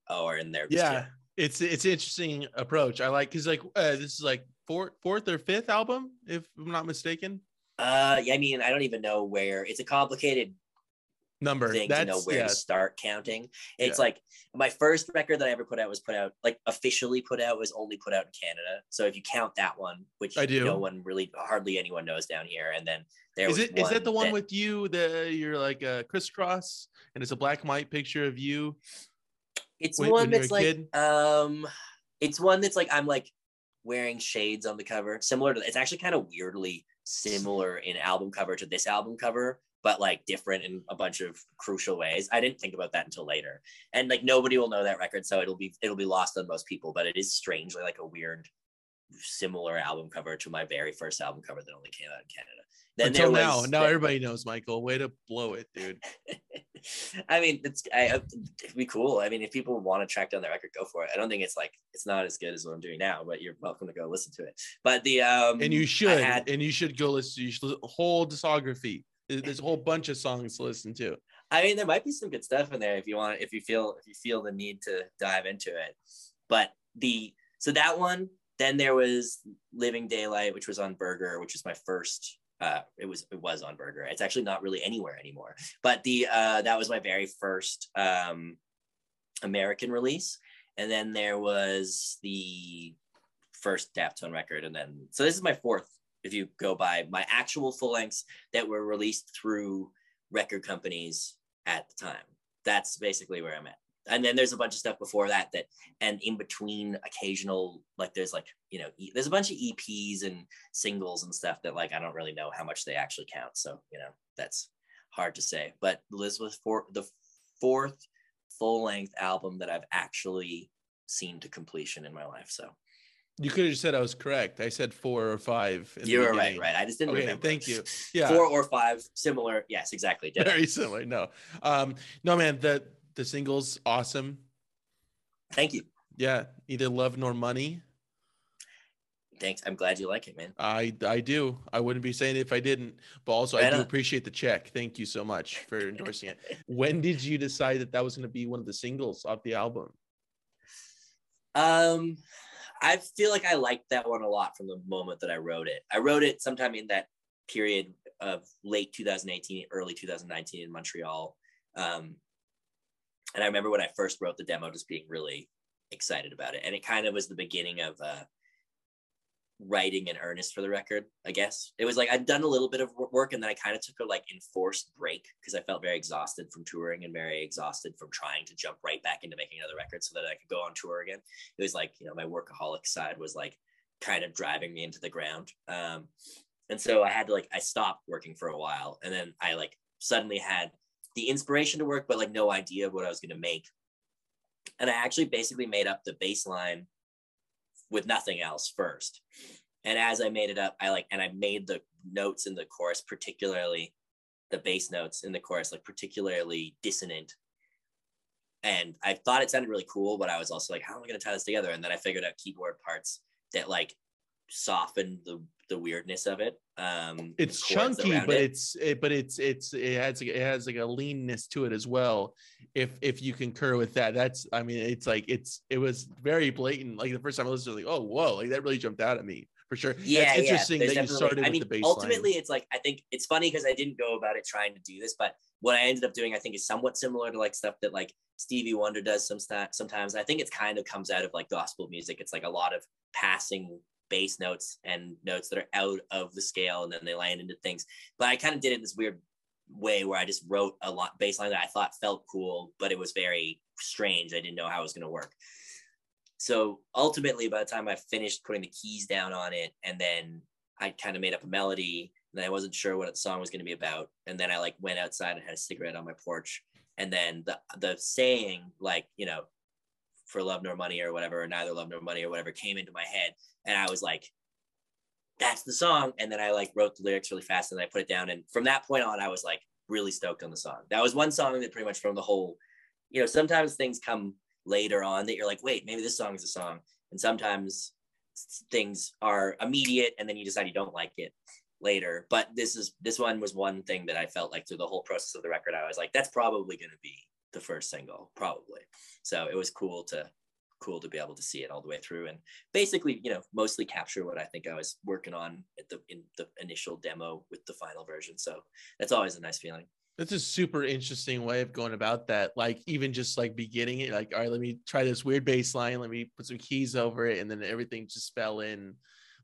or in there. yeah. It's it's an interesting approach. I like because like uh, this is like fourth fourth or fifth album, if I'm not mistaken. Uh, yeah, I mean, I don't even know where. It's a complicated number thing That's, to know where yeah. to start counting. It's Yeah. like my first record that I ever put out was put out like officially put out was only put out in Canada. So if you count that one, which I do. no one really hardly anyone knows down here, and then there Is was it is that the one that- with you? that you're like a crisscross, and it's a black and white picture of you. It's when- one when that's like kid? um, it's one that's like I'm like wearing shades on the cover, similar to. It's actually kind of weirdly similar in album cover to this album cover, but like different in a bunch of crucial ways. I didn't think about that until later, and like nobody will know that record, so it'll be it'll be lost on most people. But it is strangely like a weird similar album cover to my very first album cover that only came out in Canada. Then Until there now, now everybody knows Michael. Way to blow it, dude. *laughs* I mean, it's I, I- it'd be cool. I mean, if people want to track down the record, go for it. I don't think it's like it's not as good as what I'm doing now, but you're welcome to go listen to it. But the um, And you should, had- and you should go listen. You should whole discography. There's a whole bunch of songs to listen to. I mean, there might be some good stuff in there if you want, if you feel, if you feel the need to dive into it. But the so that one, then there was Living Daylight, which was on Burger, which is my first. Uh, it was it was on Burger. It's actually not really anywhere anymore. But the uh, that was my very first um, American release, and then there was the first Daptone record, and then so this is my fourth. If you go by my actual full lengths that were released through record companies at the time. That's basically where I'm at. And then there's a bunch of stuff before that that, and in between occasional, like there's like, you know, e- there's a bunch of EPs and singles and stuff that like, I don't really know how much they actually count. So, you know, that's hard to say, but Liz was for the fourth full length album that I've actually seen to completion in my life. So You could have just said I was correct. I said four or five. you're right, right. I just didn't Okay, remember. thank you. *laughs* Yeah, Four or five, similar. Yes, exactly. *laughs* Very similar. No, um, no, man. The the singles awesome. Thank you. Yeah, neither love nor money. Thanks. I'm glad you like it, man. I I do. I wouldn't be saying it if I didn't. But also, I do on. appreciate the check. Thank you so much for *laughs* endorsing it. When did you decide that that was going to be one of the singles off the album? Um, I feel like I liked that one a lot from the moment that I wrote it. I wrote it sometime in that period of late 2018, early 2019 in Montreal. Um, and I remember when I first wrote the demo, just being really excited about it, and it kind of was the beginning of uh, writing in earnest for the record. I guess. It was like I'd done a little bit of work, and then I kind of took a like enforced break because I felt very exhausted from touring and very exhausted from trying to jump right back into making another record so that I could go on tour again. It was like you know my workaholic side was like kind of driving me into the ground. Um and so i had to like i stopped working for a while and then i like suddenly had the inspiration to work but like no idea of what i was going to make. And i actually basically made up the bass line with nothing else first. And as i made it up i like and i made the notes in the chorus particularly the bass notes in the chorus like particularly dissonant. And I thought it sounded really cool, but I was also like, how am I going to tie this together? And then I figured out keyboard parts that like softened the the weirdness of it. Um, It's chunky, but it. it's it, but it's it's it has like, it has like a leanness to it as well. If if you concur with that, that's I mean it's like it's it was very blatant. Like the first time I listened, to it, like oh whoa, like that really jumped out at me for sure. yeah, That's interesting there's that you started I with mean, the bass ultimately, it's like I think it's funny because I didn't go about it trying to do this, but what I ended up doing, I think, is somewhat similar to like stuff that like Stevie Wonder does some sometimes. I think it's kind of comes out of like gospel music. It's like a lot of passing bass notes and notes that are out of the scale, and then they land into things. But I kind of did it in this weird way where I just wrote a lot bass line that I thought felt cool, but it was very strange. I didn't know how it was going to work. So ultimately, by the time I finished putting the keys down on it, and then I kind of made up a melody, and I wasn't sure what the song was going to be about, and then I like went outside and had a cigarette on my porch, and then the the saying like you know, for love nor money or whatever, or neither love nor money or whatever came into my head, and I was like, that's the song, and then I like wrote the lyrics really fast, and I put it down, and from that point on, I was like really stoked on the song. That was one song that pretty much from the whole, you know, sometimes things come later on that you're like, wait, maybe this song is a song. And sometimes things are immediate and then you decide you don't like it later. But this is this one was one thing that I felt like through the whole process of the record, I was like, that's probably gonna be the first single, probably. So it was cool to cool to be able to see it all the way through and basically, you know, mostly capture what I think I was working on at the in the initial demo with the final version. So that's always a nice feeling. That's a super interesting way of going about that. Like even just like beginning it, like, all right, let me try this weird bass line, let me put some keys over it, and then everything just fell in.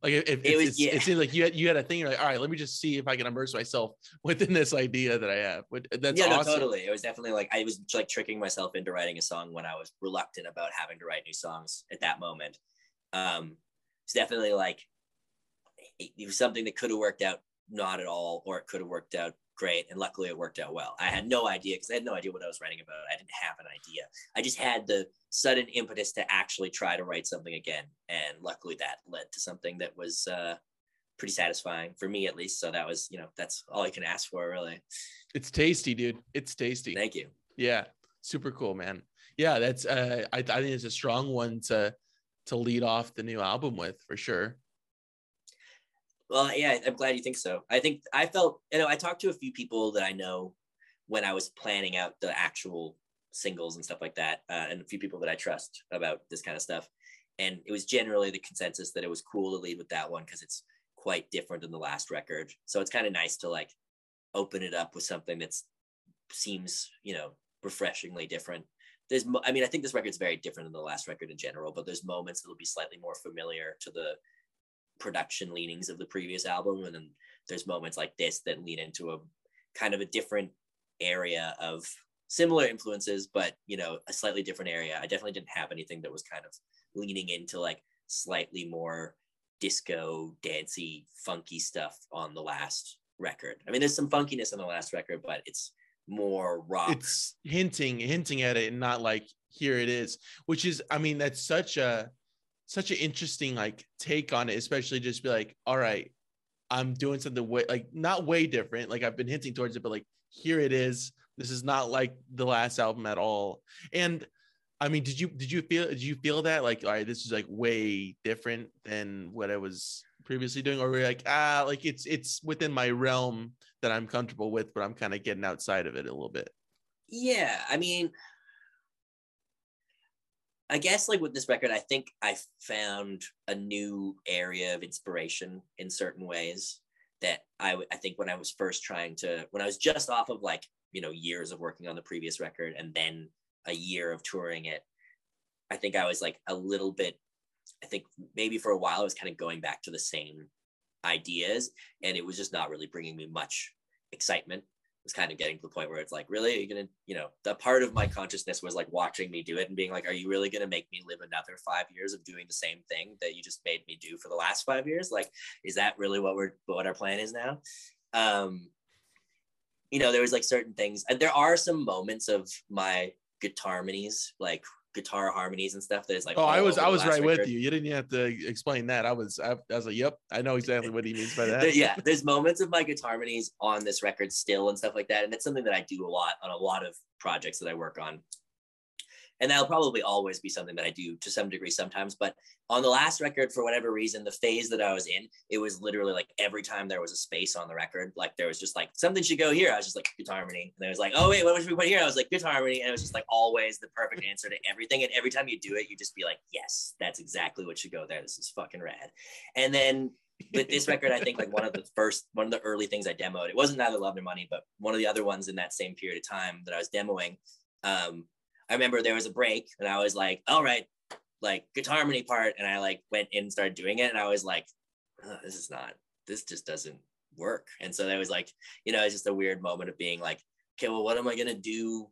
Like if, it, was, yeah. it seemed like you had you had a thing. You're like, all right, let me just see if I can immerse myself *laughs* within this idea that I have. That's yeah, awesome. no, totally. It was definitely like I was like tricking myself into writing a song when I was reluctant about having to write new songs at that moment. Um, it's definitely like it, it was something that could have worked out not at all, or it could have worked out great. And luckily it worked out well. I had no idea because I had no idea what I was writing about. I didn't have an idea. I just had the sudden impetus to actually try to write something again. And luckily that led to something that was uh, pretty satisfying for me at least. So that was, you know, that's all I can ask for really. It's tasty, dude. It's tasty. Thank you. Yeah. Super cool, man. Yeah. That's, uh, I, I think it's a strong one to, to lead off the new album with for sure. Well, yeah, I'm glad you think so. I think I felt, you know, I talked to a few people that I know when I was planning out the actual singles and stuff like that, uh, and a few people that I trust about this kind of stuff. And it was generally the consensus that it was cool to lead with that one because it's quite different than the last record. So it's kind of nice to like open it up with something that's seems, you know, refreshingly different. There's, I mean, I think this record's very different than the last record in general, but there's moments that'll be slightly more familiar to the production leanings of the previous album and then there's moments like this that lean into a kind of a different area of similar influences but you know a slightly different area. I definitely didn't have anything that was kind of leaning into like slightly more disco dancey funky stuff on the last record. I mean there's some funkiness on the last record but it's more rock it's hinting hinting at it and not like here it is which is i mean that's such a such an interesting like take on it, especially just be like, all right, I'm doing something way like not way different. Like I've been hinting towards it, but like here it is. This is not like the last album at all. And I mean, did you did you feel did you feel that like all right, this is like way different than what I was previously doing, or were you like ah like it's it's within my realm that I'm comfortable with, but I'm kind of getting outside of it a little bit. Yeah, I mean, I guess like with this record, I think I found a new area of inspiration in certain ways that I I think when I was first trying to when I was just off of like you know years of working on the previous record and then a year of touring it, I think I was like a little bit. I think maybe for a while I was kind of going back to the same ideas, and it was just not really bringing me much excitement was kind of getting to the point where it's like, really, are you gonna, you know, that part of my consciousness was like watching me do it and being like, are you really gonna make me live another five years of doing the same thing that you just made me do for the last five years? Like, is that really what we're what our plan is now? Um, you know, there was like certain things, and there are some moments of my guitar harmonies, like guitar harmonies and stuff that is like oh i was i was right record. with you. You didn't have to explain that. I was I, I, was like yep i know exactly what he means by that. *laughs* Yeah there's moments of my guitar harmonies on this record still and stuff like that and it's something that i do a lot on a lot of projects that i work on and that'll probably always be something that I do to some degree sometimes. But on the last record, for whatever reason, the phase that I was in, it was literally like every time there was a space on the record, like there was just like something should go here. I was just like guitar harmony, and it was like, oh wait, what should we put here? I was like guitar harmony, and it was just like always the perfect answer to everything. And every time you do it, you just be like, yes, that's exactly what should go there. This is fucking rad. And then with this record, I think like one of the first, one of the early things I demoed, it wasn't Neither Love Nor Money, but one of the other ones in that same period of time that I was demoing. Um, I remember there was a break and I was like, all right, like guitar harmony part. And I like went in and started doing it. And I was like, oh, this is not, this just doesn't work. And so that was like, you know, it's just a weird moment of being like, okay, well, what am I going to do?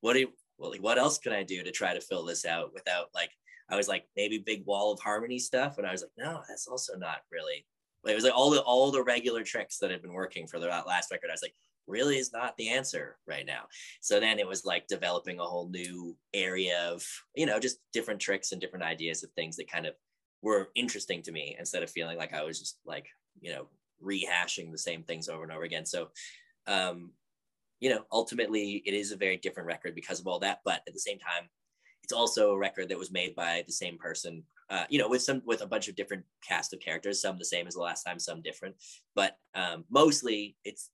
What do you, well, like, what else can I do to try to fill this out without like, I was like, maybe big wall of harmony stuff. And I was like, no, that's also not really, it was like all the, all the regular tricks that had been working for the last record. I was like, really is not the answer right now. So then it was like developing a whole new area of, you know, just different tricks and different ideas of things that kind of were interesting to me instead of feeling like I was just like, you know, rehashing the same things over and over again. So, um, you know, ultimately it is a very different record because of all that. But at the same time, it's also a record that was made by the same person, uh, you know, with some with a bunch of different cast of characters, some the same as the last time, some different. But um, mostly, it's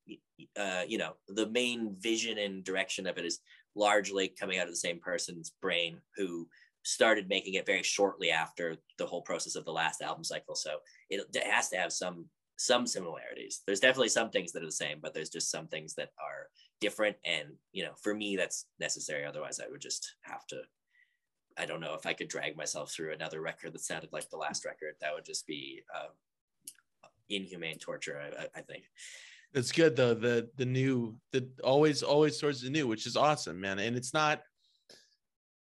uh, you know, the main vision and direction of it is largely coming out of the same person's brain who started making it very shortly after the whole process of the last album cycle. So it, it has to have some some similarities. There's definitely some things that are the same, but there's just some things that are different. And you know, for me, that's necessary. Otherwise, I would just have to. I don't know if I could drag myself through another record that sounded like the last record. That would just be uh, inhumane torture. I, I think. It's good though. The the new the always always towards the new, which is awesome, man. And it's not.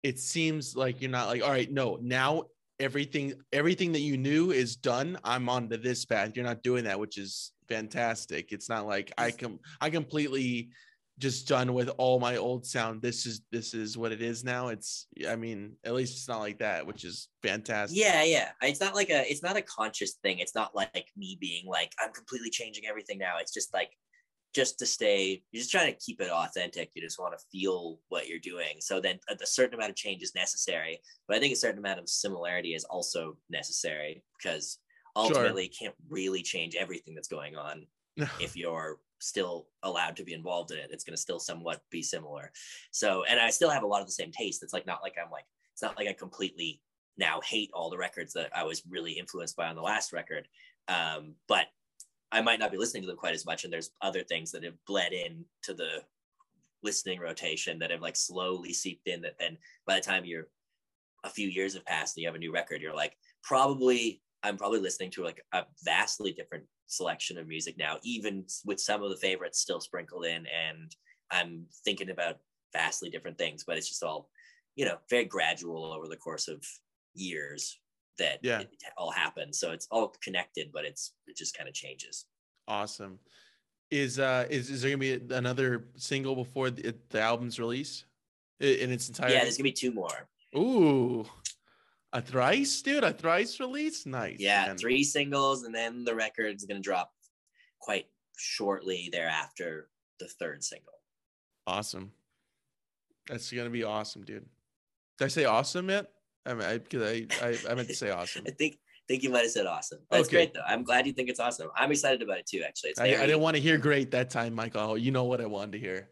It seems like you're not like all right. No, now everything everything that you knew is done i'm on to this path you're not doing that which is fantastic it's not like i can i completely just done with all my old sound this is this is what it is now. It's i mean at least it's not like that which is fantastic. Yeah yeah. It's not like a it's not a conscious thing. It's not like me being like i'm completely changing everything now. It's just like just to stay you're just trying to keep it authentic. You just want to feel what you're doing. So then a, certain amount of change is necessary but i think a certain amount of similarity is also necessary because ultimately sure. you can't really change everything that's going on *laughs* if you're still allowed to be involved in it it's going to still somewhat be similar so and i still have a lot of the same taste it's like not like i'm like it's not like i completely now hate all the records that i was really influenced by on the last record um, but I might not be listening to them quite as much. And there's other things that have bled in to the listening rotation that have like slowly seeped in that then by the time you're a few years have passed and you have a new record, you're like, probably I'm probably listening to like a vastly different selection of music now, even with some of the favorites still sprinkled in. And I'm thinking about vastly different things, but it's just all, you know, very gradual over the course of years that yeah. it all happens. So it's all connected, but it's it just kind of changes. Awesome. Is uh is, is there gonna be another single before the, the album's release in its entirety? Yeah, there's gonna be two more. Ooh, a thrice, dude, a thrice release, nice. Yeah, man. three singles, and then the record's gonna drop quite shortly thereafter. The third single. Awesome. That's gonna be awesome, dude. Did I say awesome yet? I mean, I, I, I, I meant to say *laughs* awesome. I think think you might have said awesome. That's okay. great though. I'm glad you think it's awesome. I'm excited about it too. Actually, I, I, didn't want to hear great that time, Michael. You know what I wanted to hear.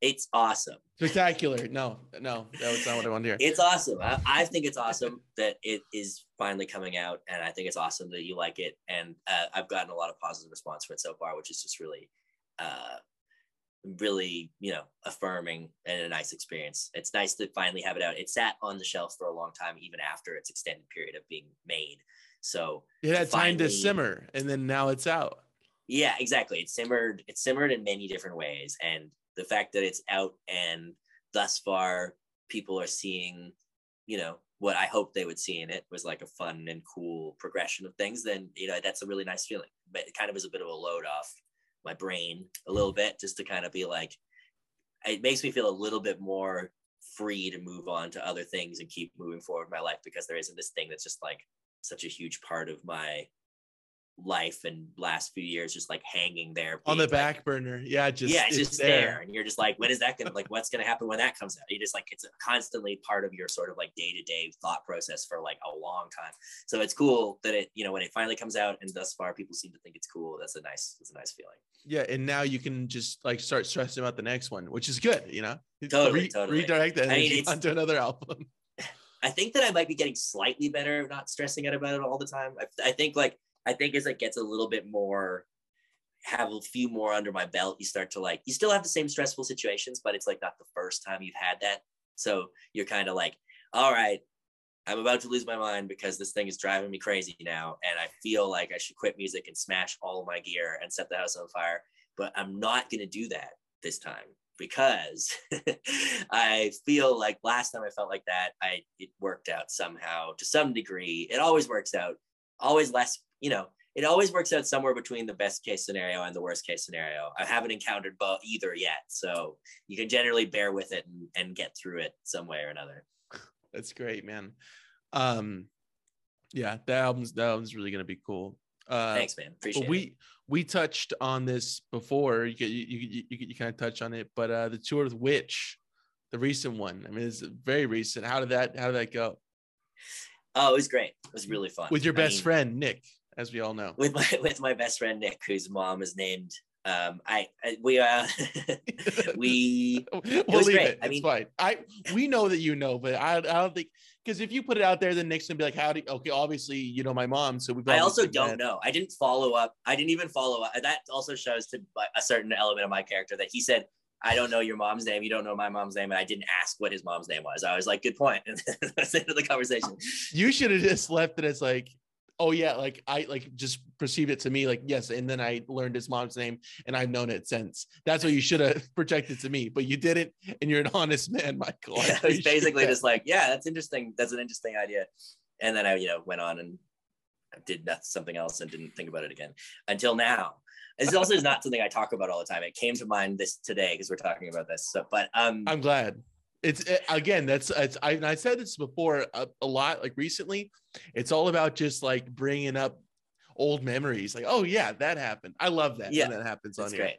It's awesome. Spectacular. No, no, that was not what I wanted to hear. It's awesome. I, I think it's awesome that it is finally coming out, and I think it's awesome that you like it. And uh, I've gotten a lot of positive response for it so far, which is just really uh, really, you know, affirming and a nice experience. It's nice to finally have it out. It sat on the shelf for a long time, even after its extended period of being made. So it had finally, time to simmer, and then now it's out. Yeah, exactly. It simmered. It simmered in many different ways, and the fact that it's out and thus far people are seeing, you know, what I hoped they would see in it was like a fun and cool progression of things. Then you know that's a really nice feeling. But it kind of is a bit of a load off my brain a little bit just to kind of be like it makes me feel a little bit more free to move on to other things and keep moving forward in my life because there isn't this thing that's just like such a huge part of my life and last few years just like hanging there on the like, back burner yeah just yeah it's, it's just there. there. and you're just like when is that gonna like what's gonna happen when that comes out you just like it's constantly part of your sort of like day-to-day thought process for like a long time so it's cool that it you know when it finally comes out and thus far people seem to think it's cool that's a nice it's a nice feeling yeah and now you can just like start stressing about the next one which is good you know totally, Re- totally. redirect that I mean, onto another album *laughs* I think that I might be getting slightly better not stressing out about it all the time. I, I think like I think as it gets a little bit more, have a few more under my belt, you start to like, you still have the same stressful situations, but it's like not the first time you've had that. So you're kind of like, all right, I'm about to lose my mind because this thing is driving me crazy now. And I feel like I should quit music and smash all my gear and set the house on fire. But I'm not going to do that this time because *laughs* I feel like last time I felt like that, I it worked out somehow to some degree. It always works out, always less you know, it always works out somewhere between the best case scenario and the worst case scenario. I haven't encountered both either yet, so you can generally bear with it and, and get through it some way or another. That's great, man. Um, yeah, the album's the album's really gonna be cool. Uh, Thanks, man. Appreciate but it. we we touched on this before. You you you, you, you kind of touch on it, but uh, the tour with Witch, the recent one. I mean, it's very recent. How did that How did that go Oh, it was great. It was really fun. with your I best mean, friend Nick? As we all know, With my *laughs* with my best friend Nick, whose mom is named. Um, I, I we uh *laughs* we *laughs* we'll was leave great. it. I it's mean- fine. I we know that you know, but I, I don't think because if you put it out there, then Nick's gonna be like, "How do?" you, Okay, obviously you know my mom, so we've. I also don't met. know. I didn't follow up. I didn't even follow up. That also shows to a certain element of my character that he said, "I don't know your mom's name. You don't know my mom's name," and I didn't ask what his mom's name was. I was like, "Good point." And that's the end of the conversation. You should have just left it as like, oh yeah, like I like just perceived it to me like yes, and then I learned his mom's name and I've known it since. That's what you should have *laughs* projected to me, but you didn't, and you're an *laughs* honest man, Michael. Yeah, it was basically that. just like, "Yeah, that's interesting. That's an interesting idea," and then I, you know, went on and did something else and didn't think about it again until now. This also is not something I talk about all the time. It came to mind this today because we're talking about this. So, but um, I'm glad. It's it, again. That's it's. I, and I said this before a, a lot. Like recently, it's all about just like bringing up old memories. Like, oh yeah, that happened. I love that. Yeah, when that happens on here. It's here. great.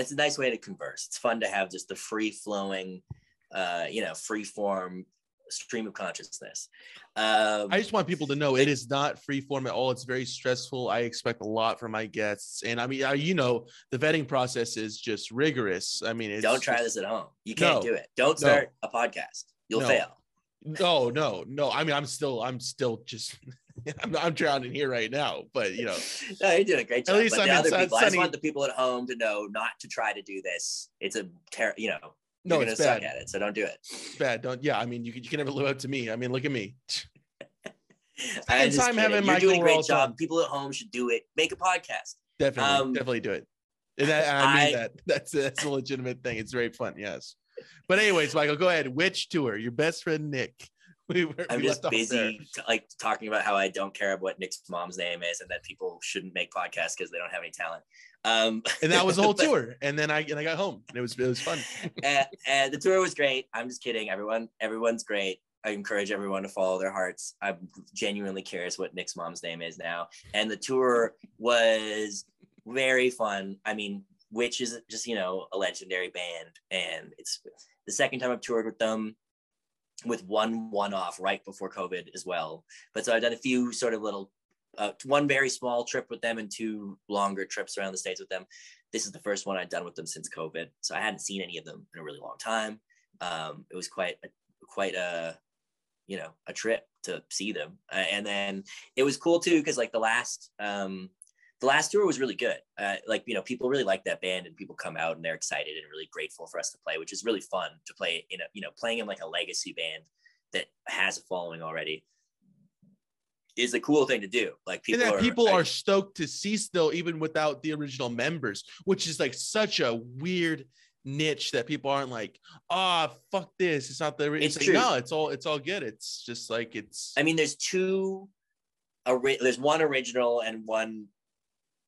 It's a nice way to converse. It's fun to have just the free flowing, uh, you know, free form stream of consciousness. Um, I just want people to know it is not free form at all. It's very stressful. I expect a lot from my guests, and I mean, I, you know, the vetting process is just rigorous. I mean, it's don't try this at home. You can't No. do it. Don't No. start a podcast. You'll No. fail. No, no, no. I mean, I'm still, I'm still just, *laughs* I'm, I'm drowning here right now. But you know, *laughs* No, you're doing a great At least but I'm the other people, I just want the people at home to know not to try to do this. It's a ter- you know, no, you're gonna it's suck bad. at it. So don't do it. It's bad. Don't. Yeah, I mean, you, can- you can never live up to me. I mean, look at me. *laughs* I'm just time having You're doing a great job. on. People at home should do it. Make a podcast. Definitely, Um, definitely do it. And, that, and *laughs* I mean that. That's that's a legitimate thing. It's very fun. Yes. But anyways, Michael, go ahead. Which tour? Your best friend Nick. *laughs* We were. I'm we just left off there. busy t- like talking about how I don't care about what Nick's mom's name is and that people shouldn't make podcasts because they don't have any talent. Um, and that was the whole *laughs* but- tour. And then I and I got home. And it was it was fun. *laughs* and, and the tour was great. I'm just kidding. Everyone, everyone's great. I encourage everyone to follow their hearts. I'm genuinely curious what Nick's mom's name is now. And the tour was very fun. I mean, which is just you know a legendary band, and it's the second time I've toured with them. With one one-off right before COVID as well, but so I've done a few sort of little, uh, one very small trip with them and two longer trips around the states with them this is the first one I'd done with them since COVID. So I hadn't seen any of them in a really long time. Um, it was quite a, quite a, you know, a trip to see them. Uh, and then it was cool too, because like the last, um, the last tour was really good. Uh, like, you know, people really like that band and people come out and they're excited and really grateful for us to play, which is really fun to play in a, you know, playing in like a legacy band that has a following already is a cool thing to do. Like people are, people I- are stoked to see still, even without the original members, which is like such a weird niche that people aren't like, ah, fuck this. It's not the. It's, It's like, no, it's all it's all good. It's just like it's. I mean, there's two. There's one original and one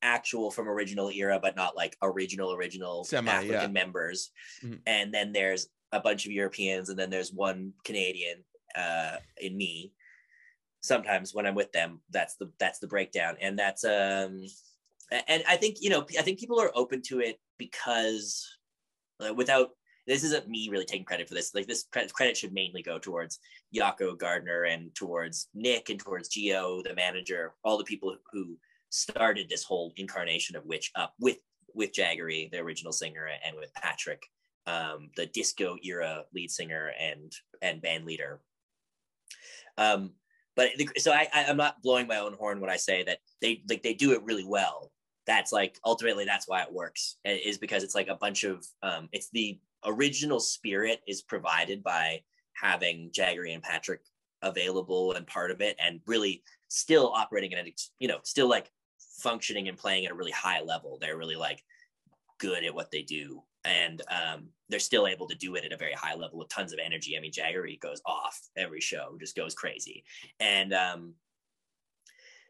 actual from original era, but not like original original Semi, African yeah. members. Mhm. And then there's a bunch of Europeans, and then there's one Canadian uh, in me. Sometimes when I'm with them, that's the that's the breakdown, and that's um, and I think you know I think people are open to it because uh, without this isn't me really taking credit for this. Like this credit, should mainly go towards Jacco Gardner and towards Nick and towards Geo, the manager, all the people who started this whole incarnation of Witch up with with Jagari, the original singer, and with Patrick, um, the disco era lead singer and and band leader. Um, but the, so I, I I'm not blowing my own horn when I say that they like they do it really well. That's like ultimately that's why it works is because it's like a bunch of um, it's the original spirit is provided by having Jagari and Patrick available and part of it and really still operating at a you know still like functioning and playing at a really high level they're really like good at what they do and um, they're still able to do it at a very high level with tons of energy. I mean Jagari goes off every show just goes crazy. And um,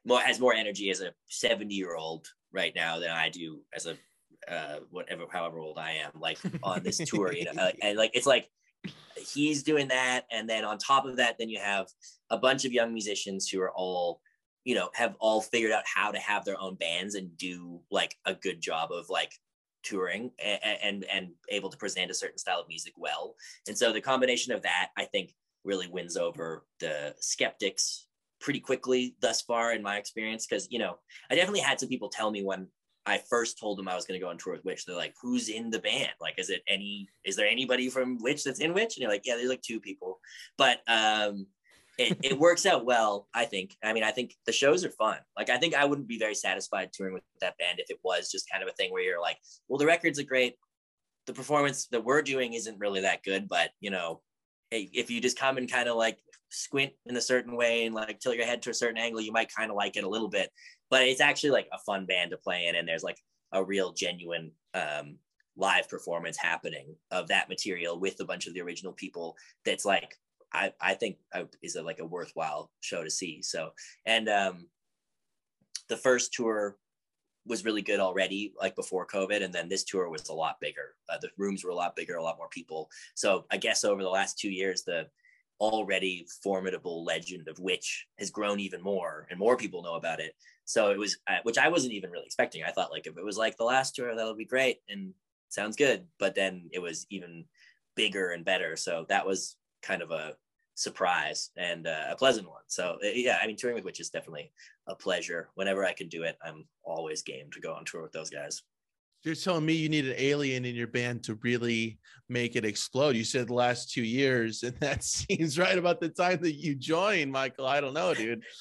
more has more energy as a 70 year old right now than i do as a uh, whatever however old i am like on this tour you know? Uh, *laughs* and like it's like he's doing that. And then on top of that then you have a bunch of young musicians who are all you know have all figured out how to have their own bands and do like a good job of like touring and, and and able to present a certain style of music well. And so the combination of that i think really wins over the skeptics pretty quickly thus far in my experience. Because you know i definitely had some people tell me when i first told them i was going to go on tour with witch they're like who's in the band? Like is it any is there anybody from witch that's in witch? And you're like yeah there's like two people. But um it, it works out well, I think. I mean, I think the shows are fun. Like, I think I wouldn't be very satisfied touring with that band if it was just kind of a thing where you're like, well, the records are great. The performance that we're doing isn't really that good, but you know, if you just come and kind of like squint in a certain way and like tilt your head to a certain angle, you might kind of like it a little bit. But it's actually like a fun band to play in, and there's like a real genuine um, live performance happening of that material with a bunch of the original people. That's like I, I think is a, like a worthwhile show to see. So, and um, the first tour was really good already, like before COVID, and then this tour was a lot bigger. Uh, the rooms were a lot bigger, a lot more people. So I guess over the last two years, the already formidable legend of Witch has grown even more, and more people know about it. So it was, uh, which I wasn't even really expecting. I thought like if it was like the last tour, that'll be great and sounds good. But then it was even bigger and better. So that was kind of a surprise and uh, a pleasant one. So uh, yeah, I mean, touring with Witch is definitely a pleasure. Whenever I can do it, I'm always game to go on tour with those guys. You're telling me you need an alien in your band to really make it explode. You said the last two years, and *laughs* that seems right about the time that you joined, Michael. I don't know, dude. *laughs*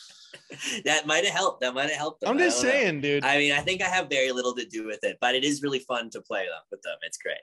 *laughs* that might have helped. That might have helped. Them. I'm just saying, know. dude. I mean, I think I have very little to do with it, but it is really fun to play them with them. It's great.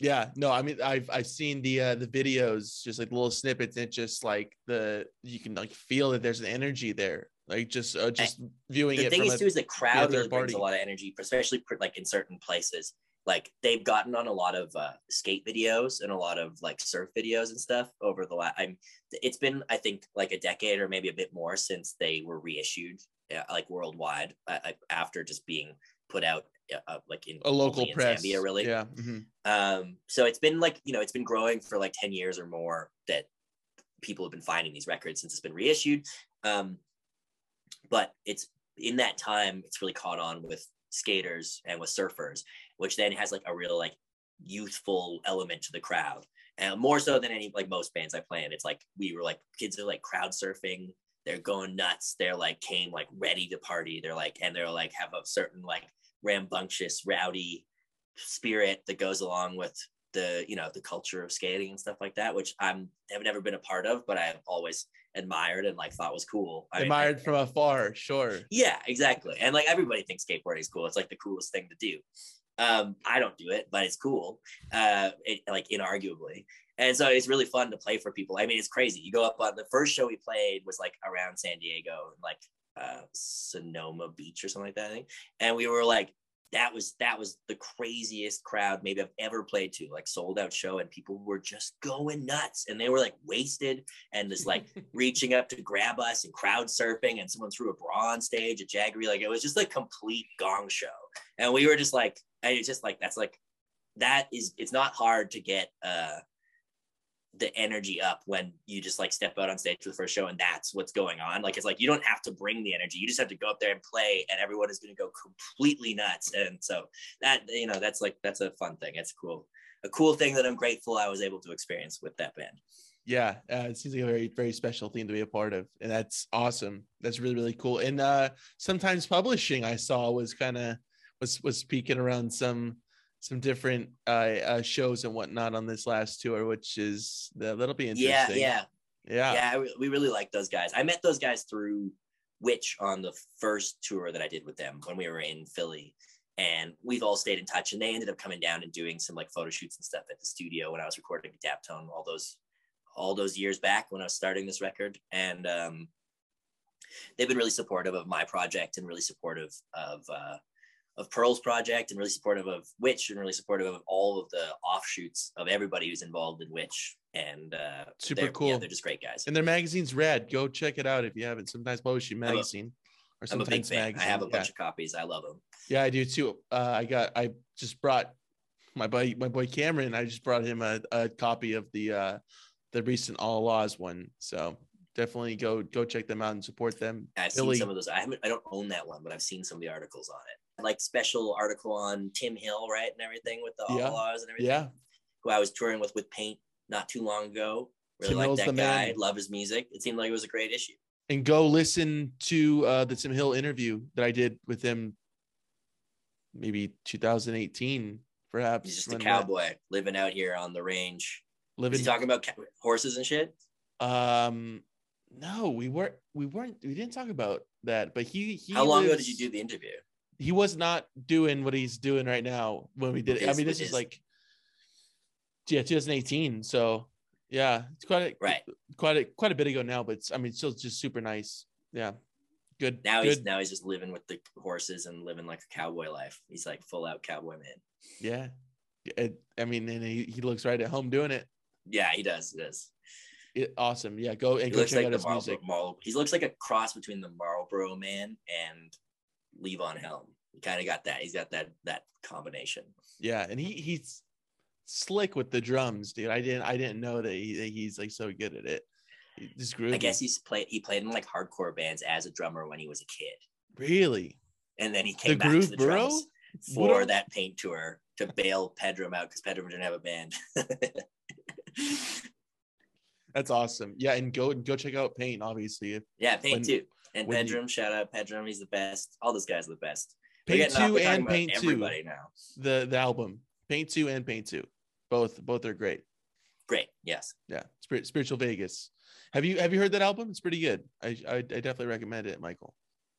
Yeah, no, I mean, I've I've seen the uh, the videos, just like little snippets. And just like the you can like feel that there's an energy there. Like just uh, just viewing the it. The thing is, too, is the crowd really brings a lot of energy, especially like in certain places like they've gotten on a lot of uh, skate videos and a lot of like surf videos and stuff over the last i'm it's been i think like a decade or maybe a bit more since they were reissued uh, like worldwide uh, after just being put out uh, uh like in a local in press. Zambia, really. Yeah mm-hmm. um so it's been like you know it's been growing for like 10 years or more that people have been finding these records since it's been reissued. Um but it's in that time it's really caught on with skaters and with surfers which then has like a real like youthful element to the crowd. And more so than any like most bands i play in it's like we were like kids are like crowd surfing. They're going nuts. They're like came like ready to party. They're like and they're like have a certain like rambunctious rowdy spirit that goes along with the you know the culture of skating and stuff like that which i'm have never been a part of but i've always admired and like thought was cool. Admired I, from afar sure. Yeah exactly. And like everybody thinks skateboarding is cool. It's like the coolest thing to do um, I don't do it, but it's cool, uh, it, like inarguably. And so it's really fun to play for people. I mean, it's crazy. You go up on the first show we played was like around San Diego, like uh, Solana Beach or something like that. I think. And we were like, that was that was the craziest crowd maybe I've ever played to, like sold out show, and people were just going nuts, and they were like wasted and just like *laughs* reaching up to grab us and crowd surfing, and someone threw a bra on stage at Jagari, like it was just a complete gong show, and we were just like and it's just like that's like that is it's not hard to get uh the energy up when you just like step out on stage for the first show and that's what's going on. Like it's like you don't have to bring the energy. You just have to go up there and play and everyone is going to go completely nuts. And so that you know that's like that's a fun thing. It's cool. A cool thing that I'm grateful I was able to experience with that band. Yeah, uh, it seems like a very very special thing to be a part of, and that's awesome. That's really really cool. And uh, sometimes publishing I saw was kind of was was peeking around some some different uh, uh, shows and whatnot on this last tour, which is that'll be interesting. Yeah, yeah, yeah. Yeah, we really like those guys. I met those guys through Witch on the first tour that I did with them when we were in Philly, and we've all stayed in touch. And they ended up coming down and doing some like photo shoots and stuff at the studio when I was recording Daptone all those all those years back when I was starting this record. And um, they've been really supportive of my project and really supportive of uh, of Pearl's project and really supportive of Witch and really supportive of all of the offshoots of everybody who's involved in Witch. And uh, super they're, cool. Yeah, they're just great guys. And their magazine's rad. Go check it out if you haven't. Sometimes Publishing Magazine or sometimes magazine. I have a bunch of copies. I love them. Yeah, I do too. Uh, I got. I just brought my boy, my boy Cameron. I just brought him a, a copy of the uh, the recent Allah-Las one. So definitely go go check them out and support them. I've Billy- seen some of those. I haven't. I don't own that one, but I've seen some of the articles on it. Like special article on Tim Hill, right, and everything with the Yeah. laws and everything. Yeah, Who I was touring with with Paint not too long ago. Really like that guy. man. Love his music. It seemed like it was a great issue. and go listen to uh, the Tim Hill interview that I did with him, maybe 2018, perhaps. He's just a when that- cowboy living out here on the range. Is Living. he talking about horses and shit? um, no, we weren't. We weren't. We didn't talk about that. But he. he How long ago did you do the interview? He was not doing what he's doing right now when we did it. I mean, this his- is like, yeah, 2018. So yeah, it's quite a, Right. quite a quite a bit ago now. But it's, I mean, still just super nice. Yeah, good. Now good. he's now he's just living with the horses and living like a cowboy life. He's like full out cowboy man. Yeah. It, I mean, and he, he looks right at home doing it. Yeah, he does. He does. it awesome. Yeah, go and He go check like out his Marlboro, music. Marl- He looks like a cross between the Marlboro Man and Levon Helm. He kind of got that. He's got that that combination. Yeah, and he he's slick with the drums, dude. I didn't I didn't know that, he, that he's like so good at it. Just groovy. I guess he's played. He played in like hardcore bands as a drummer when he was a kid, really and then he came the back Groove to the Bro. drums for Bro? that paint tour to bail Pedrum out because Pedrum didn't have a band. *laughs* That's awesome. Yeah, and go go check out Paint. Obviously, if yeah, paint When- too. And when you- Pedrum, shout out Pedrum. He's the best. All those guys are the best. Paint Two and Paint Two, Everybody now. the the album Paint Two and Paint Two, both both are great. Great. Yes. Yeah, Spirit, Spiritual Vegas. Have you have you heard that album? It's pretty good. I I, I definitely recommend it, Michael.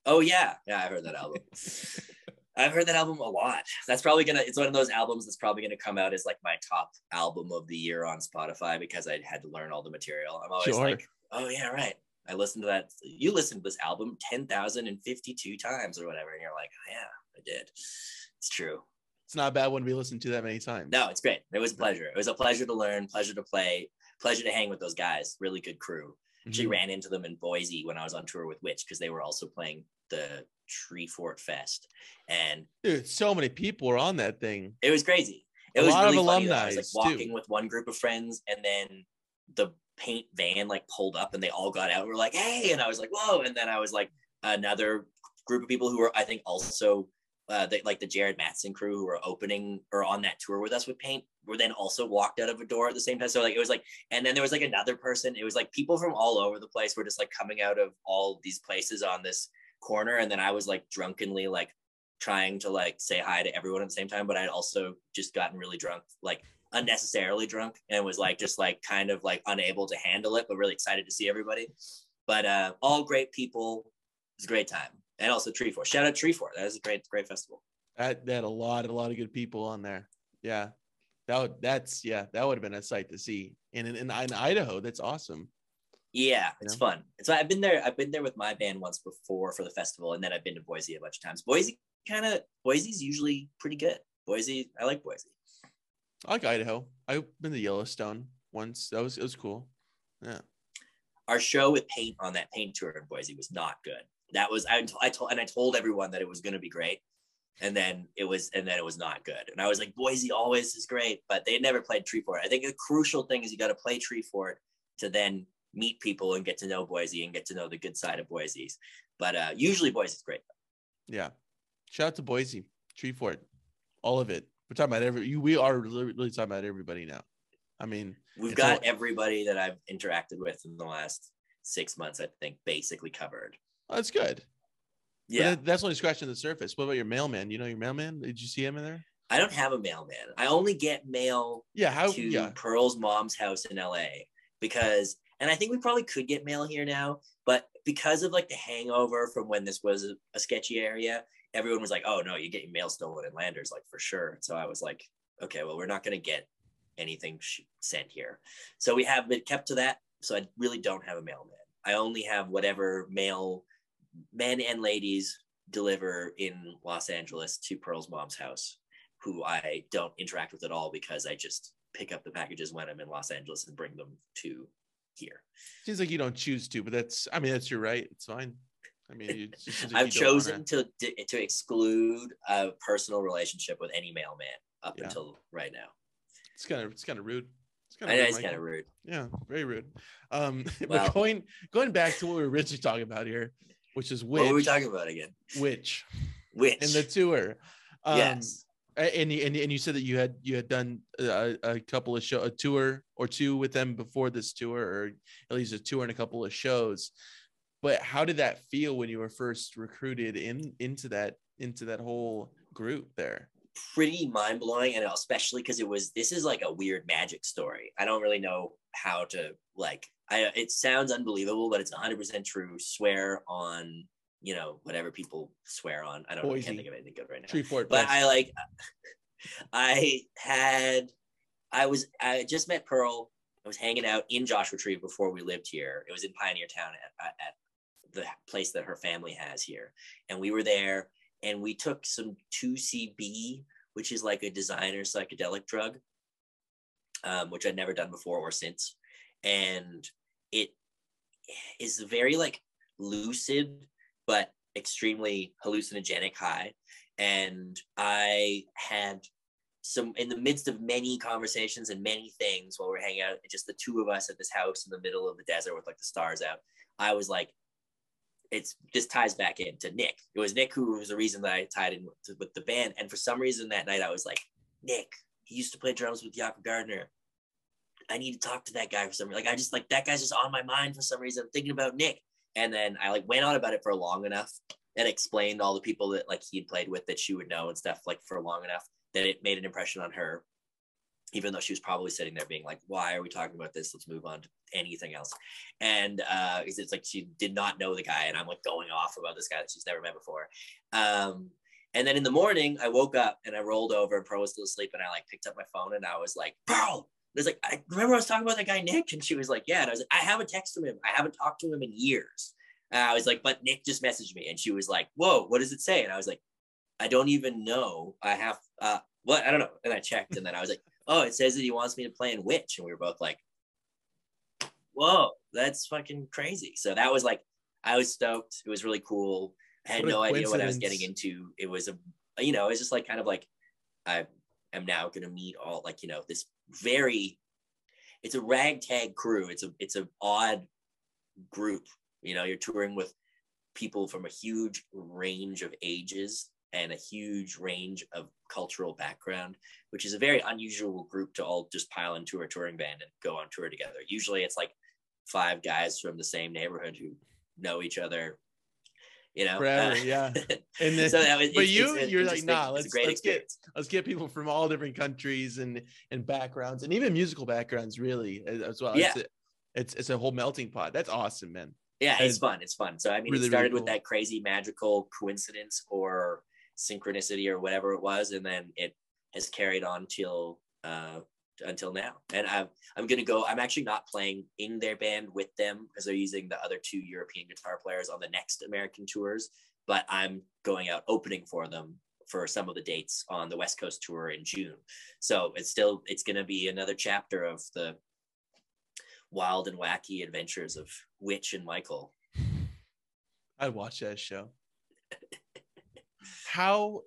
Oh yeah, yeah. I heard that album. *laughs* I've heard that album a lot. That's probably gonna. It's one of those albums that's probably gonna come out as like my top album of the year on Spotify because I had to learn all the material. I'm always Sure. like, oh yeah, right. I listened to that. You listened to this album ten thousand and fifty-two times or whatever, and you're like, oh, yeah, I did. It's true. It's not a bad one to be listened to that many times. No, it's great. It was a pleasure. It was a pleasure to learn, pleasure to play, pleasure to hang with those guys. Really good crew. Actually Mhm. ran into them in Boise when I was on tour with Witch because they were also playing the Treefort Fest, and Dude, so many people were on that thing. it was crazy. It A was lot of really funny. though. I was alumni, like too. walking with one group of friends, and then the paint van like pulled up, and they all got out. and were like, "Hey!" And I was like, "Whoa!" And then I was like, another group of people who were, I think, also. Uh, like the Jared Mattson crew who were opening or on that tour with us with paint were then also walked out of a door at the same time. So like it was like, and then there was like another person. It was like people from all over the place were just like coming out of all these places on this corner, and then I was like drunkenly like trying to like say hi to everyone at the same time, but I'd also just gotten really drunk, like unnecessarily drunk, and was like just like kind of like unable to handle it, but really excited to see everybody. But uh, all great people. It was a great time, and also Treefort. Shout out Treefort. That was a great, great festival. That, that had a lot, a lot of good people on there. Yeah, that would, that's yeah, that would have been a sight to see. And in, in, in Idaho, that's awesome. Yeah, it's Yeah. fun. So I've been there. I've been there with my band once before for the festival, and then I've been to Boise a bunch of times. Boise kind of Boise's usually pretty good. Boise, I like Boise. I like Idaho. I've been to Yellowstone once. That was it was cool. Yeah. our show with paint on that paint tour in Boise was not good. That was I, I told and I told everyone that it was going to be great, and then it was and then it was not good. And I was like, Boise always is great, but they never played Treefort. I think the crucial thing is you got to play Treefort to then meet people and get to know Boise and get to know the good side of Boise's. But uh, usually Boise's great. Yeah. Shout out to Boise, Treefort, all of it. We're talking about every. You, we are really, really talking about everybody now. I mean, We've got all- everybody that I've interacted with in the last six months. I think basically covered. oh, that's good. Yeah, that- that's only scratching the surface. What about your mailman? You know your mailman? Did you see him in there? I don't have a mailman. I only get mail Yeah. How? to Yeah. Pearl's mom's house in LA because, and I think we probably could get mail here now, but because of like the hangover from when this was a, a sketchy area, everyone was like, "Oh no, you get your mail stolen in Landers, like for sure." So I was like, "Okay, well, we're not gonna get anything sent here." So we have been kept to that. So I really don't have a mailman. I only have whatever mail men and ladies deliver in Los Angeles to Pearl's mom's house who I don't interact with at all because I just pick up the packages when I'm in Los Angeles and bring them to here. Seems like you don't choose to, but that's. I mean, that's your right. It's fine. I mean, just I've don't wanna- chosen to to exclude a personal relationship with any mailman up Yeah. until right now. It's kind of. It's kind of rude. It's kinda I know rude, it's Michael. kind of rude. Yeah, very rude. Um, *laughs* Well- but going going back to what we were originally talking about here, which is What were we which, talking about again? which Which? in the tour. Um, yes. and you, and, and you said that you had you had done a, a couple of show a tour or two with them before this tour, or at least a tour and a couple of shows. But how did that feel when you were first recruited in into that into that whole group there? pretty mind blowing, and especially because it was this is like a weird magic story. I don't really know how to like. I it sounds unbelievable, but it's 100 percent true. Swear on you know whatever people swear on. I don't know. I can't think of anything good right now. Treefort, but. I like. *laughs* I had. I was. I just met Pearl. I was hanging out in Joshua Tree before we lived here. It was in Pioneertown at, at the place that her family has here, and we were there and we took some 2CB, which is like a designer psychedelic drug, um, which I'd never done before or since. And it is very like lucid, but extremely hallucinogenic high. And I had some in the midst of many conversations and many things while we're hanging out, just the two of us at this house in the middle of the desert with like the stars out. I was like, it's this ties back into Nick. It was Nick who was the reason that I tied in with, with the band. And for some reason that night I was like, Nick, he used to play drums with Jacco Gardner. I need to talk to that guy for some reason. Like I just like that guy's just on my mind for some reason. I'm thinking about Nick. And then I like went on about it for long enough and explained all the people that like he'd played with that she would know and stuff like for long enough that it made an impression on her even though she was probably sitting there being like, why are we talking about this? Let's move on to anything else. And uh, it's it's like she did not know the guy, and I'm like going off about this guy that she's never met before. Um, and then in the morning, I woke up and I rolled over, and Pearl was still asleep, and I like picked up my phone and I was like, Pearl. I was like, I remember I was talking about that guy Nick, and she was like, yeah. And I was like, I haven't texted him. I haven't talked to him in years. And I was like, but Nick just messaged me, and she was like, whoa, what does it say? And I was like, I don't even know. I have uh, what I don't know. And I checked, and then I was like oh, it says that he wants me to play in Witch. And we were both like, whoa, that's fucking crazy. So that was like, I was stoked. It was really cool. I had What no idea what I was getting into. It was a, you know, it's just like kind of like, I am now going to meet all like, you know, this very, it's a ragtag crew. It's a, it's an odd group. You know, you're touring with people from a huge range of ages and a huge range of cultural background, which is a very unusual group to all just pile into a touring band and go on tour together. Usually it's like five guys from the same neighborhood who know each other, you know. Forever, Uh, yeah. *laughs* And then, so was, but it's- you, it's you're like, nah, let's great let's get let's get people from all different countries and and backgrounds and even musical backgrounds, really as well. Yeah. It's a, it's, it's a whole melting pot. That's awesome, man. Yeah, it's and- fun. It's fun. So I mean, Really, really it started cool. with that crazy magical coincidence or synchronicity or whatever it was, and then it has carried on till uh, until now. And I'm I'm gonna go. I'm actually not playing in their band with them because they're using the other two European guitar players on the next American tours. But I'm going out opening for them for some of the dates on the West Coast tour in June. So it's still it's gonna be another chapter of the wild and wacky adventures of Witch and Michael. *laughs* I'd watch that show. *laughs* How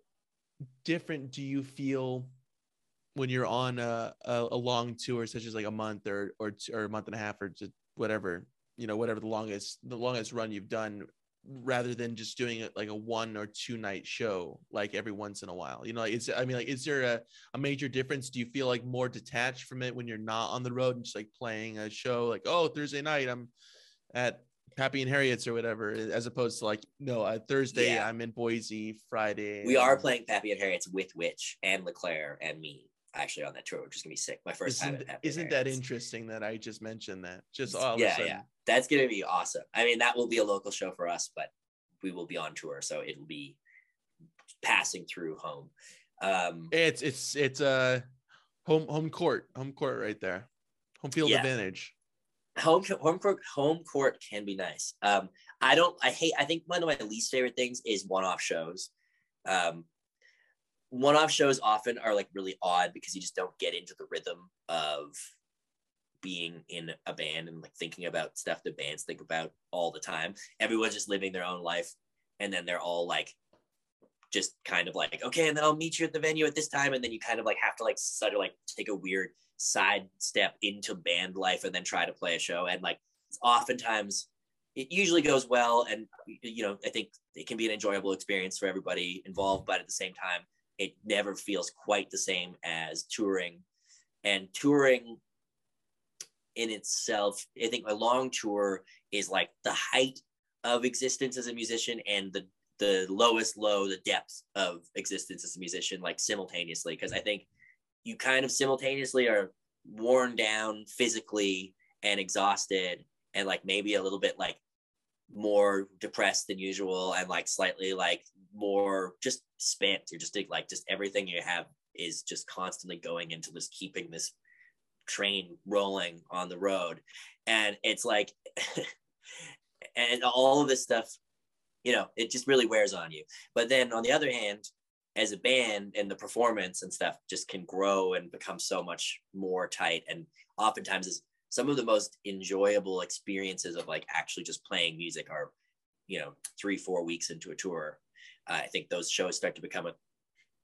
different do you feel when you're on a, a, a long tour, such as like a month or or or a month and a half or just whatever you know, whatever the longest the longest run you've done, rather than just doing it like a one or two night show, like every once in a while. You know, like is I mean, like is there a, a major difference? Do you feel like more detached from it when you're not on the road and just like playing a show, like oh Thursday night I'm at Pappy and Harriet's or whatever, as opposed to like, no, uh, Thursday Yeah. I'm in Boise, Friday. We are playing Pappy and Harriet's with Witch and Leclaire and me actually on that tour, which is gonna be sick. My 1st time Isn't, at Pappy isn't that interesting that I just mentioned that? Just all of a yeah, sudden. yeah. That's gonna be awesome. I mean, that will be a local show for us, but we will be on tour, so it'll be passing through home. Um, It's it's it's a home home court, home court right there, home field Yeah. advantage. Home home court home court can be nice. Um, I don't. I hate. I think one of my least favorite things is one-off shows. Um, one-off shows often are like really odd because you just don't get into the rhythm of being in a band and like thinking about stuff that bands think about all the time. Everyone's just living their own life, and then they're all like just kind of like okay and then i'll meet you at the venue at this time and then you kind of like have to like sort of like take a weird side step into band life and then try to play a show and like oftentimes it usually goes well and you know i think it can be an enjoyable experience for everybody involved but at the same time it never feels quite the same as touring and touring in itself i think a long tour is like the height of existence as a musician and the the lowest low the depth of existence as a musician like simultaneously because i think you kind of simultaneously are worn down physically and exhausted and like maybe a little bit like more depressed than usual and like slightly like more just spent. You're just like just everything you have is just constantly going into this keeping this train rolling on the road. And it's like *laughs* and all of this stuff you know it just really wears on you. But then on the other hand as a band and the performance and stuff just can grow and become so much more tight. And oftentimes is some of the most enjoyable experiences of like actually just playing music are you know three four weeks into a tour. Uh, i think those shows start to become a,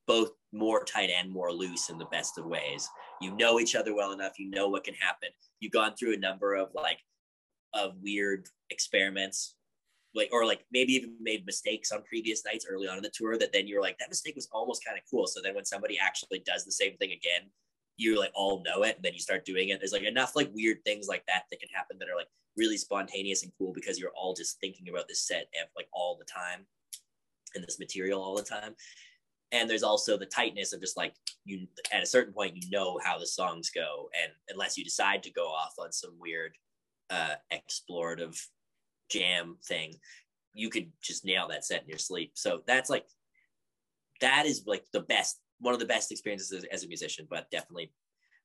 both more tight and more loose in the best of ways. You know each other well enough you know what can happen. You've gone through a number of like of weird experiments like or like maybe even made mistakes on previous nights early on in the tour that then you're like that mistake was almost kind of cool. So then when somebody actually does the same thing again you like all know it and then you start doing it. There's like enough like weird things like that that can happen that are like really spontaneous and cool because you're all just thinking about this set and like all the time and this material all the time. And there's also the tightness of just like you at a certain point you know how the songs go and unless you decide to go off on some weird uh explorative jam thing you could just nail that set in your sleep so that's like that is like the best one of the best experiences as, as, a musician, but definitely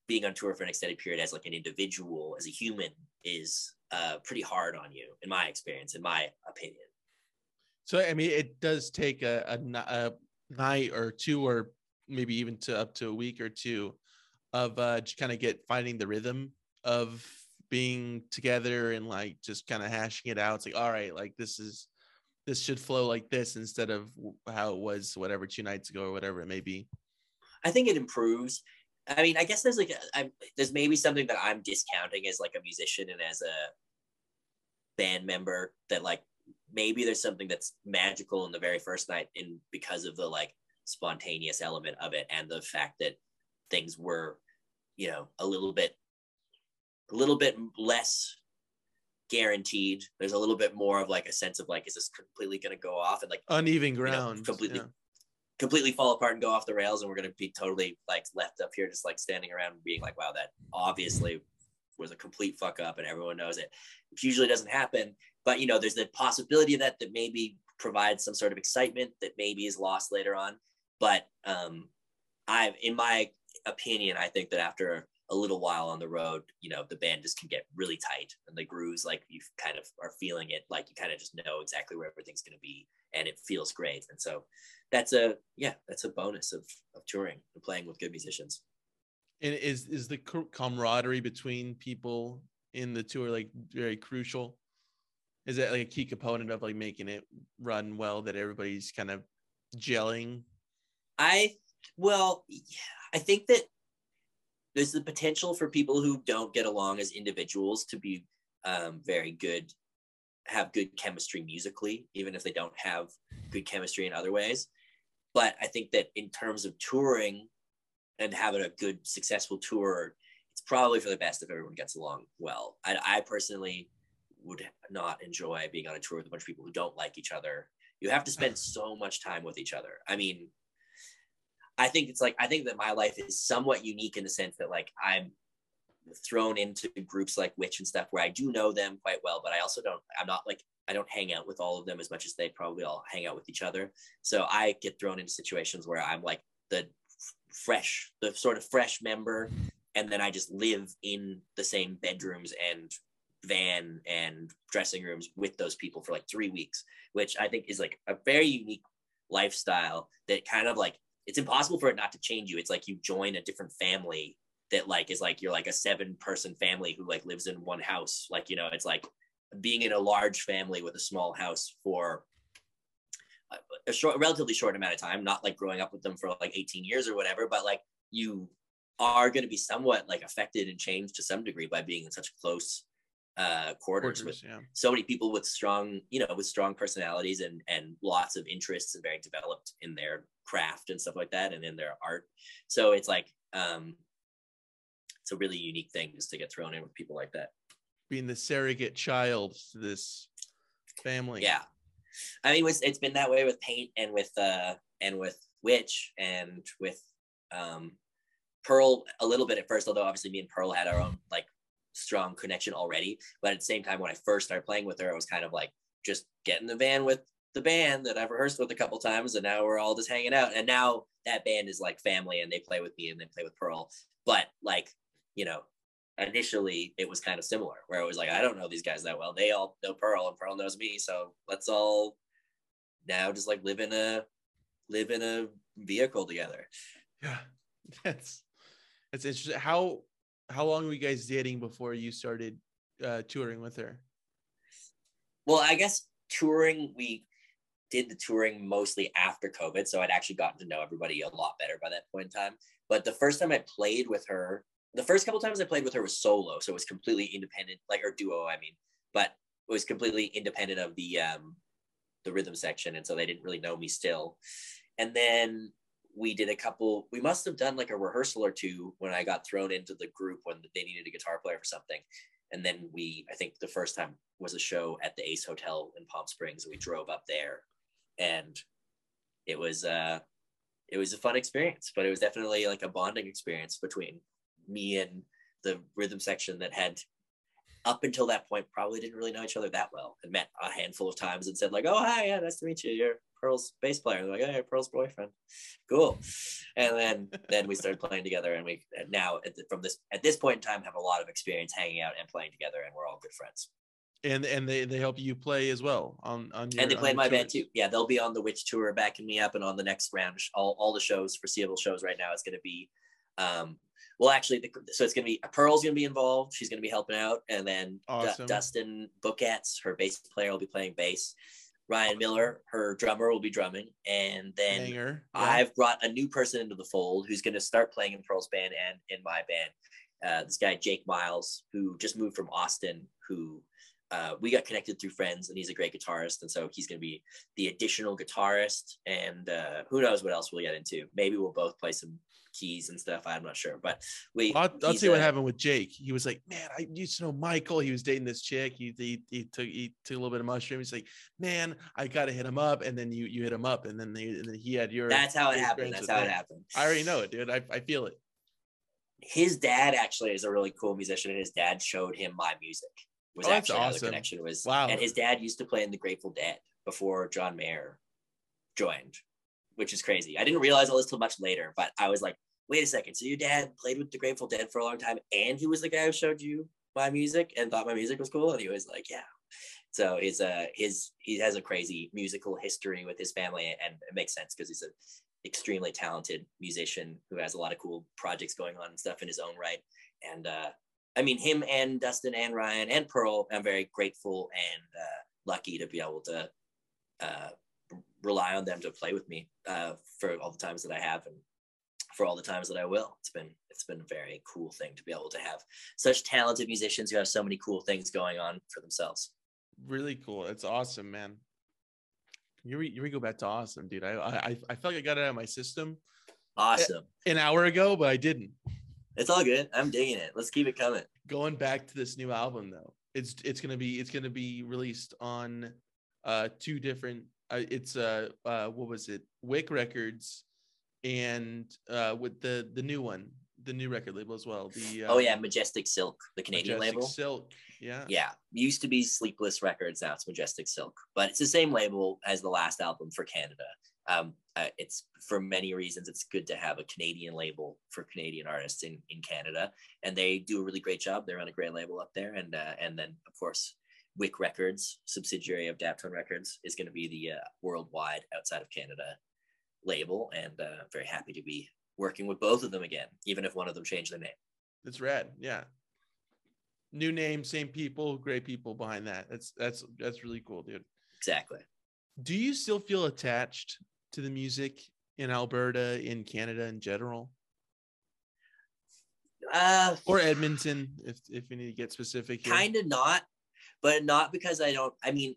being on tour for an extended period as like an individual, as a human, is uh, pretty hard on you, in my experience, in my opinion. So I mean, it does take a, a, a night or two, or maybe even to up to a week or two, of uh, just kind of get finding the rhythm of being together and like just kind of hashing it out. It's like, all right, like this is this should flow like this instead of how it was whatever two nights ago or whatever it may be. I think it improves. I mean, I guess there's like a, I, there's maybe something that I'm discounting as like a musician and as a band member that like maybe there's something that's magical in the very first night in because of the like spontaneous element of it and the fact that things were you know a little bit a little bit less guaranteed. There's a little bit more of like a sense of like, is this completely going to go off and like uneven ground, you know, completely, yeah. completely fall apart and go off the rails, and we're going to be totally like left up here, just like standing around being like, wow, that obviously was a complete fuck up, and everyone knows it. Which usually doesn't happen, but you know, there's the possibility of that that maybe provides some sort of excitement that maybe is lost later on. But um, I've, in my opinion, I think that after a little while on the road, you know, the band just can get really tight and the grooves, like you kind of are feeling it, like you kind of just know exactly where everything's going to be and it feels great. And so that's a, yeah, that's a bonus of, of touring and playing with good musicians. And is, is the camaraderie between people in the tour like very crucial? Is that like a key component of like making it run well that everybody's kind of gelling? I, well, yeah, I think that there's the potential for people who don't get along as individuals to be um, very good have good chemistry musically even if they don't have good chemistry in other ways. But i think that in terms of touring and having a good successful tour it's probably for the best if everyone gets along well. I, I personally would not enjoy being on a tour with a bunch of people who don't like each other. You have to spend so much time with each other. I mean I think it's like I think that my life is somewhat unique in the sense that like I'm thrown into groups like Witch and stuff where I do know them quite well, but I also don't. I'm not like I don't hang out with all of them as much as they probably all hang out with each other. So I get thrown into situations where I'm like the fresh, the sort of fresh member, and then I just live in the same bedrooms and van and dressing rooms with those people for like three weeks, which I think is like a very unique lifestyle that kind of like it's impossible for it not to change you. It's like you join a different family that like is like you're like a seven person family who like lives in one house. Like, you know, it's like being in a large family with a small house for a short, relatively short amount of time, not like growing up with them for like 18 years or whatever, but like you are going to be somewhat like affected and changed to some degree by being in such close uh, quarters, Quarters, with yeah. so many people with strong, you know, with strong personalities and and lots of interests and very developed in their craft and stuff like that and in their art. So it's like um it's a really unique thing just to get thrown in with people like that. being the surrogate child to this family. Yeah. I mean, it's, it's been that way with paint and with uh and with witch and with um Pearl a little bit at first, although obviously me and Pearl had our own like strong connection already. But at the same time, when I first started playing with her, I was kind of like just get in the van with the band that I've rehearsed with a couple times, and now we're all just hanging out. And now that band is like family, and they play with me and they play with Pearl. But like you know, initially it was kind of similar, where it was like I don't know these guys that well. They all know Pearl, and Pearl knows me, so let's all now just like live in a live in a vehicle together. Yeah. *laughs* That's that's interesting. How how long were you guys dating before you started uh touring with her? Well, I guess touring, we did the touring mostly after COVID. So I'd actually gotten to know everybody a lot better by that point in time. But the first time I played with her, the first couple times I played with her was solo. So it was completely independent, like her duo, I mean, but it was completely independent of the um the rhythm section. And so they didn't really know me still. And then we did a couple, we must have done like a rehearsal or two when I got thrown into the group when they needed a guitar player for something and then we i think the first time was a show at the ace hotel in palm springs and we drove up there and it was uh it was a fun experience but it was definitely like a bonding experience between me and the rhythm section that had up until that point probably didn't really know each other that well and met a handful of times and said like oh hi yeah nice to meet you. You're pearl's bass player. And like oh, hey pearl's boyfriend. Cool. And then then we started playing together and we and now at the, from this at this point in time have a lot of experience hanging out and playing together and we're all good friends And and they they help you play as well on on your and they play my band too yeah they'll be on the witch tour backing me up and on the next round all, all the shows foreseeable shows right now is going to be um well actually the, so it's going to be pearl's going to be involved she's going to be helping out and then Awesome. dustin bookets her bass player will be playing bass ryan miller her drummer will be drumming and then. Yeah. I've brought a new person into the fold who's going to start playing in Pearl's band and in my band. Uh, this guy Jake Miles, who just moved from Austin, who uh, we got connected through friends, and he's a great guitarist, and so he's going to be the additional guitarist. And uh, who knows what else we'll get into? Maybe we'll both play some keys and stuff. I'm not sure, but we. I'll, I'll tell what happened with Jake. He was like, "Man, I used to know Michael. He was dating this chick. He he, he took he took a little bit of mushroom. He's like, man, I gotta hit him up." And then you you hit him up, and then they and then he had your. That's how it happened. That's how it happened. I already know it, dude. I, I feel it. His dad actually is a really cool musician, and his dad showed him my music. Was Oh, actually how the connection was. Wow. And his dad used to play in the Grateful Dead before John Mayer joined, which is crazy. I didn't realize all this till much later, but I was like, wait a second. So your dad played with the Grateful Dead for a long time, and he was the guy who showed you my music and thought my music was cool, and he was like, yeah. So his uh his he has a crazy musical history with his family, and it makes sense because he's a extremely talented musician who has a lot of cool projects going on and stuff in his own right. And uh, I mean, him and Dustin and Ryan and Pearl, I'm very grateful and uh, lucky to be able to uh, rely on them to play with me uh, for all the times that I have and for all the times that I will. It's been it's been a very cool thing to be able to have such talented musicians who have so many cool things going on for themselves. Really cool. It's awesome, man. You re, you re go back to awesome, dude. I I I felt like I got it out of my system Awesome. an hour ago, but I didn't. It's all good. I'm digging it. Let's keep it coming. going back to this new album though it's it's gonna be it's gonna be released on uh two different uh, it's uh uh what was it wick records and uh with the the new one the new record label as well the oh yeah, um, Majestic Silk, the Canadian Majestic label. silk yeah Yeah, used to be Sleepless Records. Now it's Majestic Silk, but it's the same label as the last album for Canada. Um, uh, it's for many reasons. It's good to have a Canadian label for Canadian artists in in Canada, and they do a really great job. They're on a great label up there, and uh, and then of course. Wick Records, subsidiary of Daptone Records, is going to be the uh, worldwide outside of Canada label, and uh, very happy to be working with both of them again, even if one of them changed their name. it's rad yeah new name same people great people behind that that's that's that's really cool dude Exactly. do you still feel attached to the music in Alberta, in Canada in general, Uh, or Edmonton, if if we need to get specific? kind of not, but not because I don't. I mean,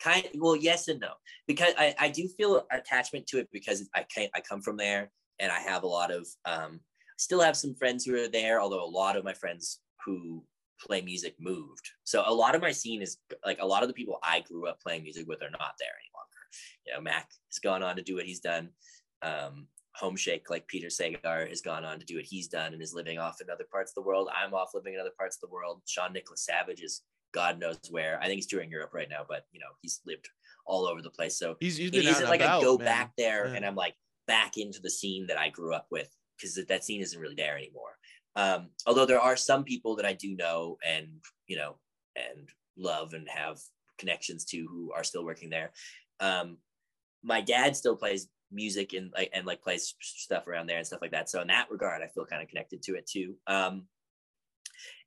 kind. Well, yes and no. Because I I do feel attachment to it because I can I come from there and I have a lot of um. Still have some friends who are there, although a lot of my friends who play music moved. So a lot of my scene is like a lot of the people I grew up playing music with are not there any longer. *laughs* You know, Mac has gone on to do what he's done. Um, Homeshake, like Peter Sagar, has gone on to do what he's done and is living off in other parts of the world. I'm off living in other parts of the world. Sean Nicholas Savage is God knows where. I think he's touring Europe right now, but you know, he's lived all over the place. So he's, he's it isn't like about, I go man. back there Yeah. and I'm like back into the scene that I grew up with because that scene isn't really there anymore. Um, although there are some people that I do know and you know and love and have connections to who are still working there. Um, my dad still plays music and like and like plays stuff around there and stuff like that. So in that regard, I feel kind of connected to it too. Um,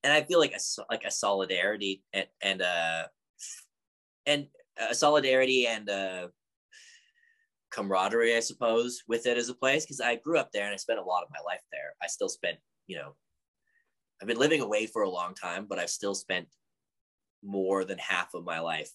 and I feel like a like a solidarity and and uh and a solidarity and uh camaraderie, I suppose, with it as a place because I grew up there and I spent a lot of my life there. I still spent, you know, I've been living away for a long time, but I've still spent more than half of my life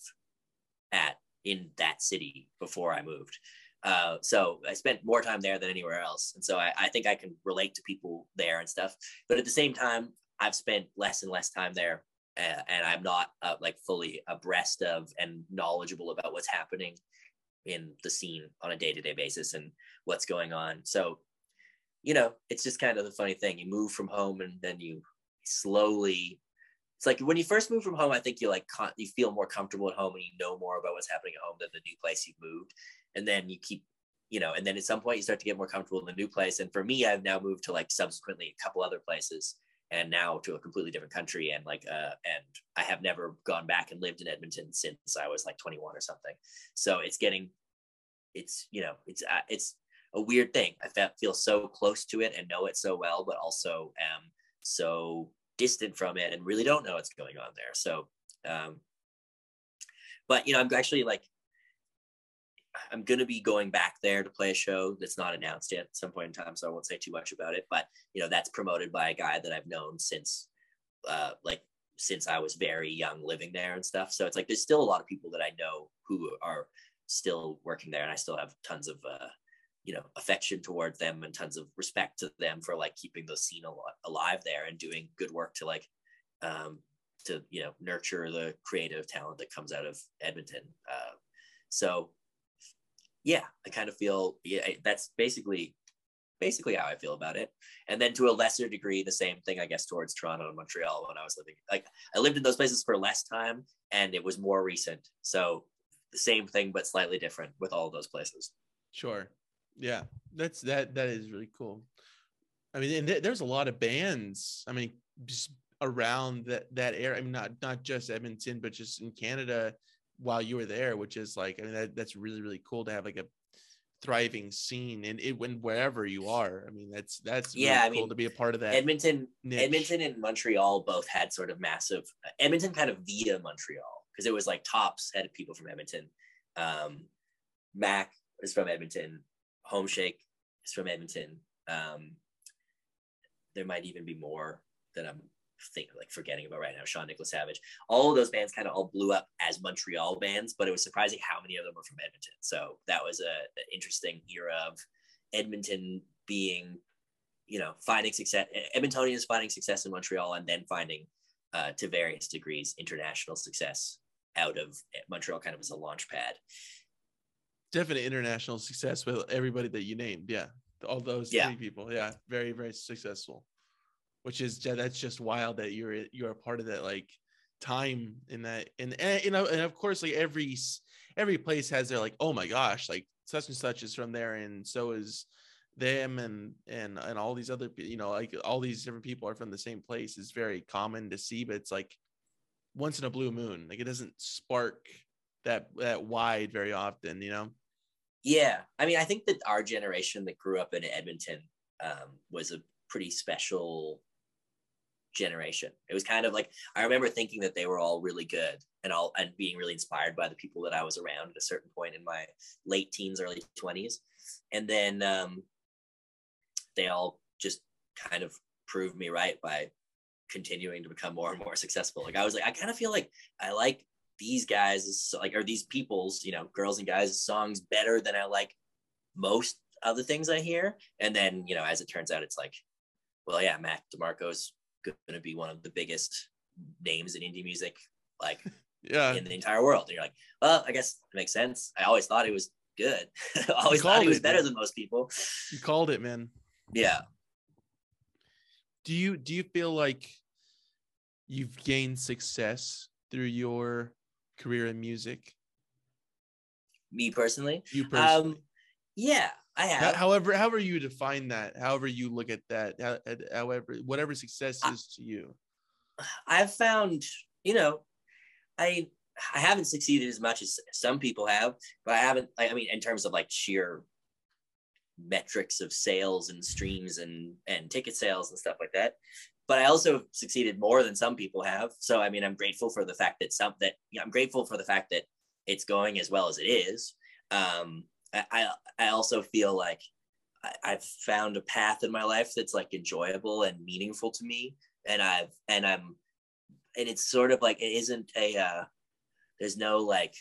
at in that city before I moved. Uh, so I spent more time there than anywhere else, and so I, I think I can relate to people there and stuff. But at the same time, I've spent less and less time there, uh, and I'm not uh, like fully abreast of and knowledgeable about what's happening in the scene on a day-to-day basis and what's going on so you know it's just kind of the funny thing you move from home and then you slowly it's like when you first move from home i think you like con- you feel more comfortable at home and you know more about what's happening at home than the new place you've moved. And then you keep you know and then at some point you start to get more comfortable in the new place. And for me i've now moved to like subsequently a couple other places and now to a completely different country and like uh and i have never gone back and lived in edmonton since i was like 21 or something. So it's getting it's you know it's uh, it's a weird thing. I fe- feel so close to it and know it so well but also am so distant from it and really don't know what's going on there. So um but you know i'm actually like i'm going to be going back there to play a show that's not announced yet at some point in time so i won't say too much about it but you know that's promoted by a guy that i've known since uh like since i was very young living there and stuff. So it's like there's still a lot of people that i know who are still working there and i still have tons of uh you know affection towards them and tons of respect to them for like keeping the scene al- alive there and doing good work to like um to you know nurture the creative talent that comes out of edmonton. Uh so yeah i kind of feel yeah I- that's basically basically how i feel about it. And then to a lesser degree the same thing i guess towards toronto and montreal when i was living like i lived in those places for less time and it was more recent. So the same thing but slightly different with all those places. Sure. Yeah, that's that. That is really cool. I mean, and th- there's a lot of bands. I mean, just around that that area. I mean, not not just Edmonton, but just in Canada while you were there, which is like, I mean, that, that's really really cool to have like a thriving scene and it when wherever you are. I mean, that's that's really Yeah, I cool mean, to be a part of that. edmonton niche. edmonton and montreal both had sort of massive edmonton kind of via montreal because it was like tops had people from edmonton um mac is from edmonton homeshake is from edmonton um there might even be more that i'm think like forgetting about right now sean nicholas savage all of those bands kind of all blew up as montreal bands but it was surprising how many of them were from edmonton so that was a, an interesting era of edmonton being you know, finding success. Edmontonians finding success in Montreal and then finding, uh, to various degrees, international success out of Montreal, kind of as a launch pad. Definite international success with everybody that you named. Yeah, all those Yeah. three people. Yeah, very very successful. Which is that's just wild that you're you're a part of that like time in that and and you know and of course like every every place has their like oh my gosh like such and such is from there and so is them and and and all these other you know like all these different people are from the same place is very common to see but it's like once in a blue moon like it doesn't spark that that wide very often you know Yeah, I mean, I think that our generation that grew up in Edmonton um, was a pretty special generation. It was kind of like I remember thinking that they were all really good and all and being really inspired by the people that I was around at a certain point in my late teens, early 20s. And then um, they all just kind of proved me right by continuing to become more and more successful. Like I was like, I kind of feel like I like these guys like or these people's, you know, girls and guys songs better than I like most other things I hear. And then, you know, as it turns out, it's like, well, yeah, Mac DeMarco's going to be one of the biggest names in indie music, like *laughs* Yeah. in the entire world. And you're like, well, I guess it makes sense. I always thought it was good. *laughs* I always thought he was it, better man. than most people. You called it, man. Yeah. Do you do you feel like you've gained success through your career in music? Me personally, You personally. um, yeah, I have. however, however you define that, however you look at that, however, whatever success I- is to you. I've found, you know, I I haven't succeeded as much as some people have, but I haven't. I mean, in terms of like sheer metrics of sales and streams and and ticket sales and stuff like that. But I also succeeded more than some people have. So I mean, I'm grateful for the fact that some that you know, I'm grateful for the fact that it's going as well as it is. Um, I I, also feel like I, I've found a path in my life that's like enjoyable and meaningful to me, and I've and I'm and it's sort of like it isn't a uh, there's no like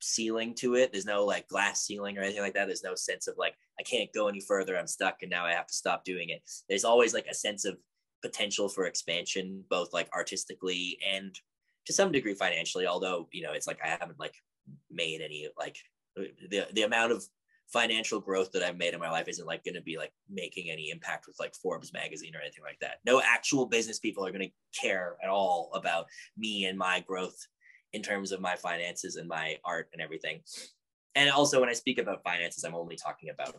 ceiling to it. There's no like glass ceiling or anything like that. There's no sense of like I can't go any further. I'm stuck and now I have to stop doing it. There's always like a sense of potential for expansion, both like artistically and to some degree financially. Although you know, it's like I haven't like made any like the the amount of financial growth that I've made in my life isn't like going to be like making any impact with like Forbes magazine or anything like that. No actual business people are going to care at all about me and my growth in terms of my finances and my art and everything. And also when I speak about finances, I'm only talking about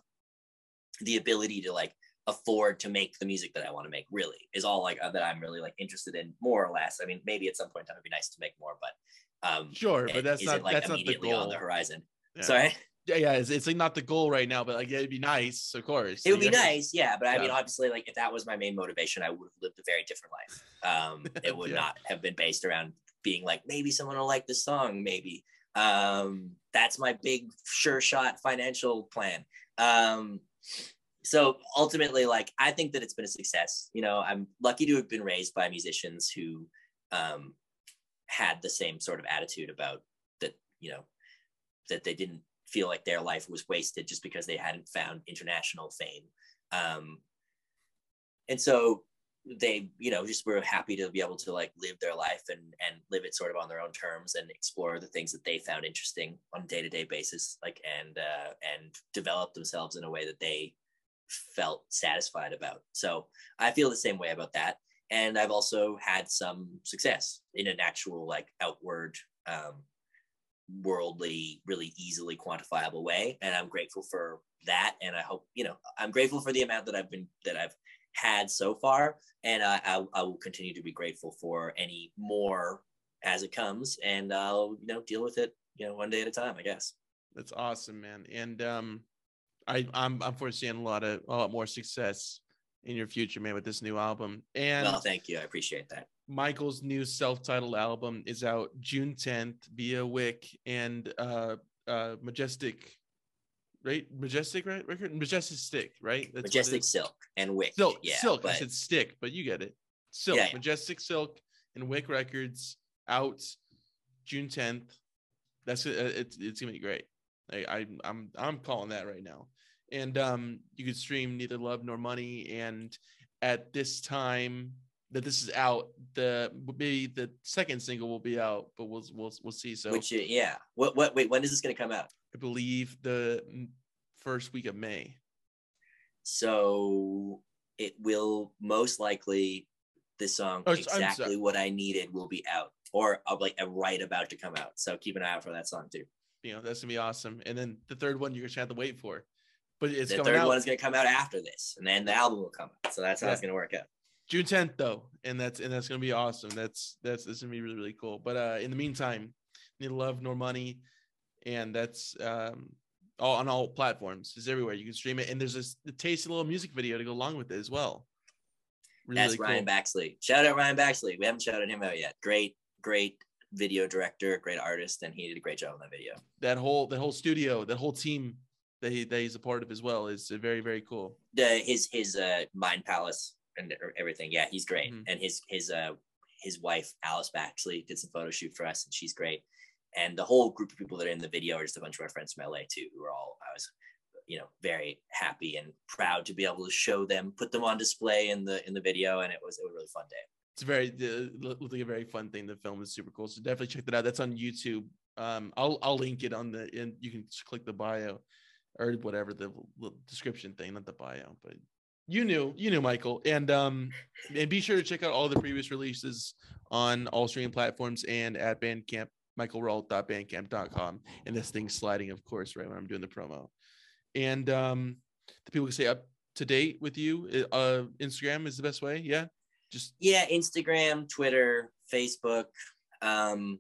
the ability to like afford to make the music that I want to make really is all like uh, that I'm really like interested in more or less. I mean, maybe at some point in time it'd be nice to make more, but um Sure, but that's isn't, like that's not the goal. on the horizon. Yeah. Sorry. *laughs* Yeah, yeah, it's, it's like not the goal right now, but like yeah, it'd be nice, of course. It would be nice, yeah. But I mean, obviously, like if that was my main motivation, I would have lived a very different life. Um, *laughs* it would Yeah. not have been based around being like, maybe someone will like this song, maybe. Um, that's my big sure shot financial plan. Um, so ultimately, like I think that it's been a success. You know, I'm lucky to have been raised by musicians who um, had the same sort of attitude about that. You know, that they didn't feel like their life was wasted just because they hadn't found international fame. Um, and so they, you know, just were happy to be able to like live their life and and live it sort of on their own terms and explore the things that they found interesting on a day to day basis, like and uh, and develop themselves in a way that they felt satisfied about. So I feel the same way about that. And I've also had some success in an actual like outward um, worldly, really easily quantifiable way. And I'm grateful for that. And I hope, you know, I'm grateful for the amount that I've been, that I've had so far. And I, I, I will continue to be grateful for any more as it comes. And I'll, you know, deal with it, you know, one day at a time, I guess. That's awesome, man. And um, I I'm I'm foreseeing a lot of a lot more success in your future, man, with this new album. And well, thank you. I appreciate that. Michael's new self-titled album is out June 10th via Wick and uh uh Majestic, right? Majestic, right? Record Majestic Stick, right? That's Majestic. Silk and Wick. Silk, yeah, Silk. I said Stick, but you get it. Silk, Yeah, yeah. Majestic Silk, and Wick Records out June 10th. That's it. It's it's gonna be great. I, I I'm I'm calling that right now. And um, you could stream neither love nor money. And at this time that this is out, the maybe the second single will be out, but we'll we'll we'll see. So Which, uh, yeah. What, what, wait, when is this going to come out? I believe the first week of May. So it will most likely, this song, Oh, exactly what I needed, will be out or uh, like uh, right about to come out. So keep an eye out for that song too. You know that's gonna be awesome. And then the third one you're gonna have to wait for, but it's the third out one is going to come out after this, and then the album will come out. So that's how Yeah. it's to work out. June 10th though, and that's and that's gonna be awesome. That's that's that's gonna be really really cool. But uh, in the meantime, neither love nor money, and that's um all on all platforms. It's everywhere. You can stream it, and there's this tasty little music video to go along with it as well. Really That's Ryan. Baxley. Shout out Ryan Baxley. We haven't shouted him out yet. Great, great video director, great artist, and he did a great job on that video. That whole that whole studio, that whole team that he that he's a part of as well is uh, very very cool. The his his uh mind palace and everything. Yeah, he's great. Mhm. And his his uh his wife Alice Baxley did some photo shoot for us, and she's great. And the whole group of people that are in the video are just a bunch of my friends from LA too, who are all I was, you know, very happy and proud to be able to show them, put them on display in the in the video, and it was it was a really fun day. It's very uh, looked like a very fun thing. The film is super cool, so definitely check that out. That's on YouTube. Um, I'll I'll link it on the and you can just click the bio or whatever the description thing, not the bio, but you knew you knew Michael and um and be sure to check out all the previous releases on all streaming platforms and at Bandcamp michaelrault.bandcamp.com and this thing's sliding of course right when i'm doing the promo and um the people can stay up to date with you uh instagram is the best way yeah just Yeah, Instagram, Twitter, Facebook. Um,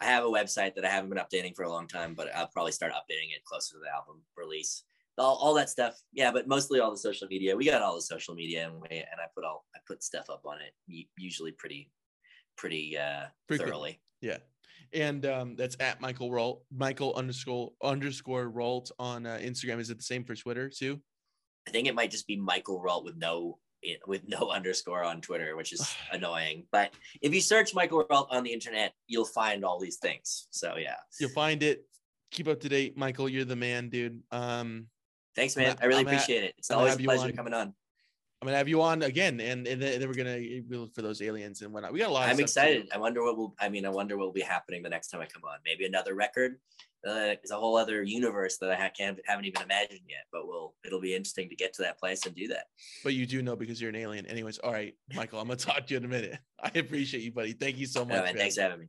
I have a website that I haven't been updating for a long time, but I'll probably start updating it closer to the album release. All, all that stuff, yeah, but mostly all the social media. We got all the social media, and, we, and I put all I put stuff up on it, usually pretty, pretty uh, Frequent. thoroughly. Yeah. And um, that's at Michael Rault, Michael underscore underscore Rault on uh, Instagram. Is it the same for Twitter too? I think it might just be Michael Rault with no with no *laughs* underscore on Twitter, which is *sighs* annoying. But if you search Michael Rault on the internet, you'll find all these things. So yeah, You'll find it. Keep up to date, Michael. You're the man, dude. Um, thanks, I'm man. I really I'm appreciate it. It's I'm always a pleasure coming on. I'm gonna have you on again, and and then, we're gonna look for those aliens and whatnot. We got a lot. I'm excited. I wonder what will. I mean, I wonder what will be happening the next time I come on. Maybe another record. Uh, it's a whole other universe that I can't haven't even imagined yet. But we'll. It'll be interesting to get to that place and do that. But you do know because you're an alien. Anyways, all right, Michael. I'm gonna *laughs* talk to you in a minute. I appreciate you, buddy. Thank you so much. right. Thanks for having me.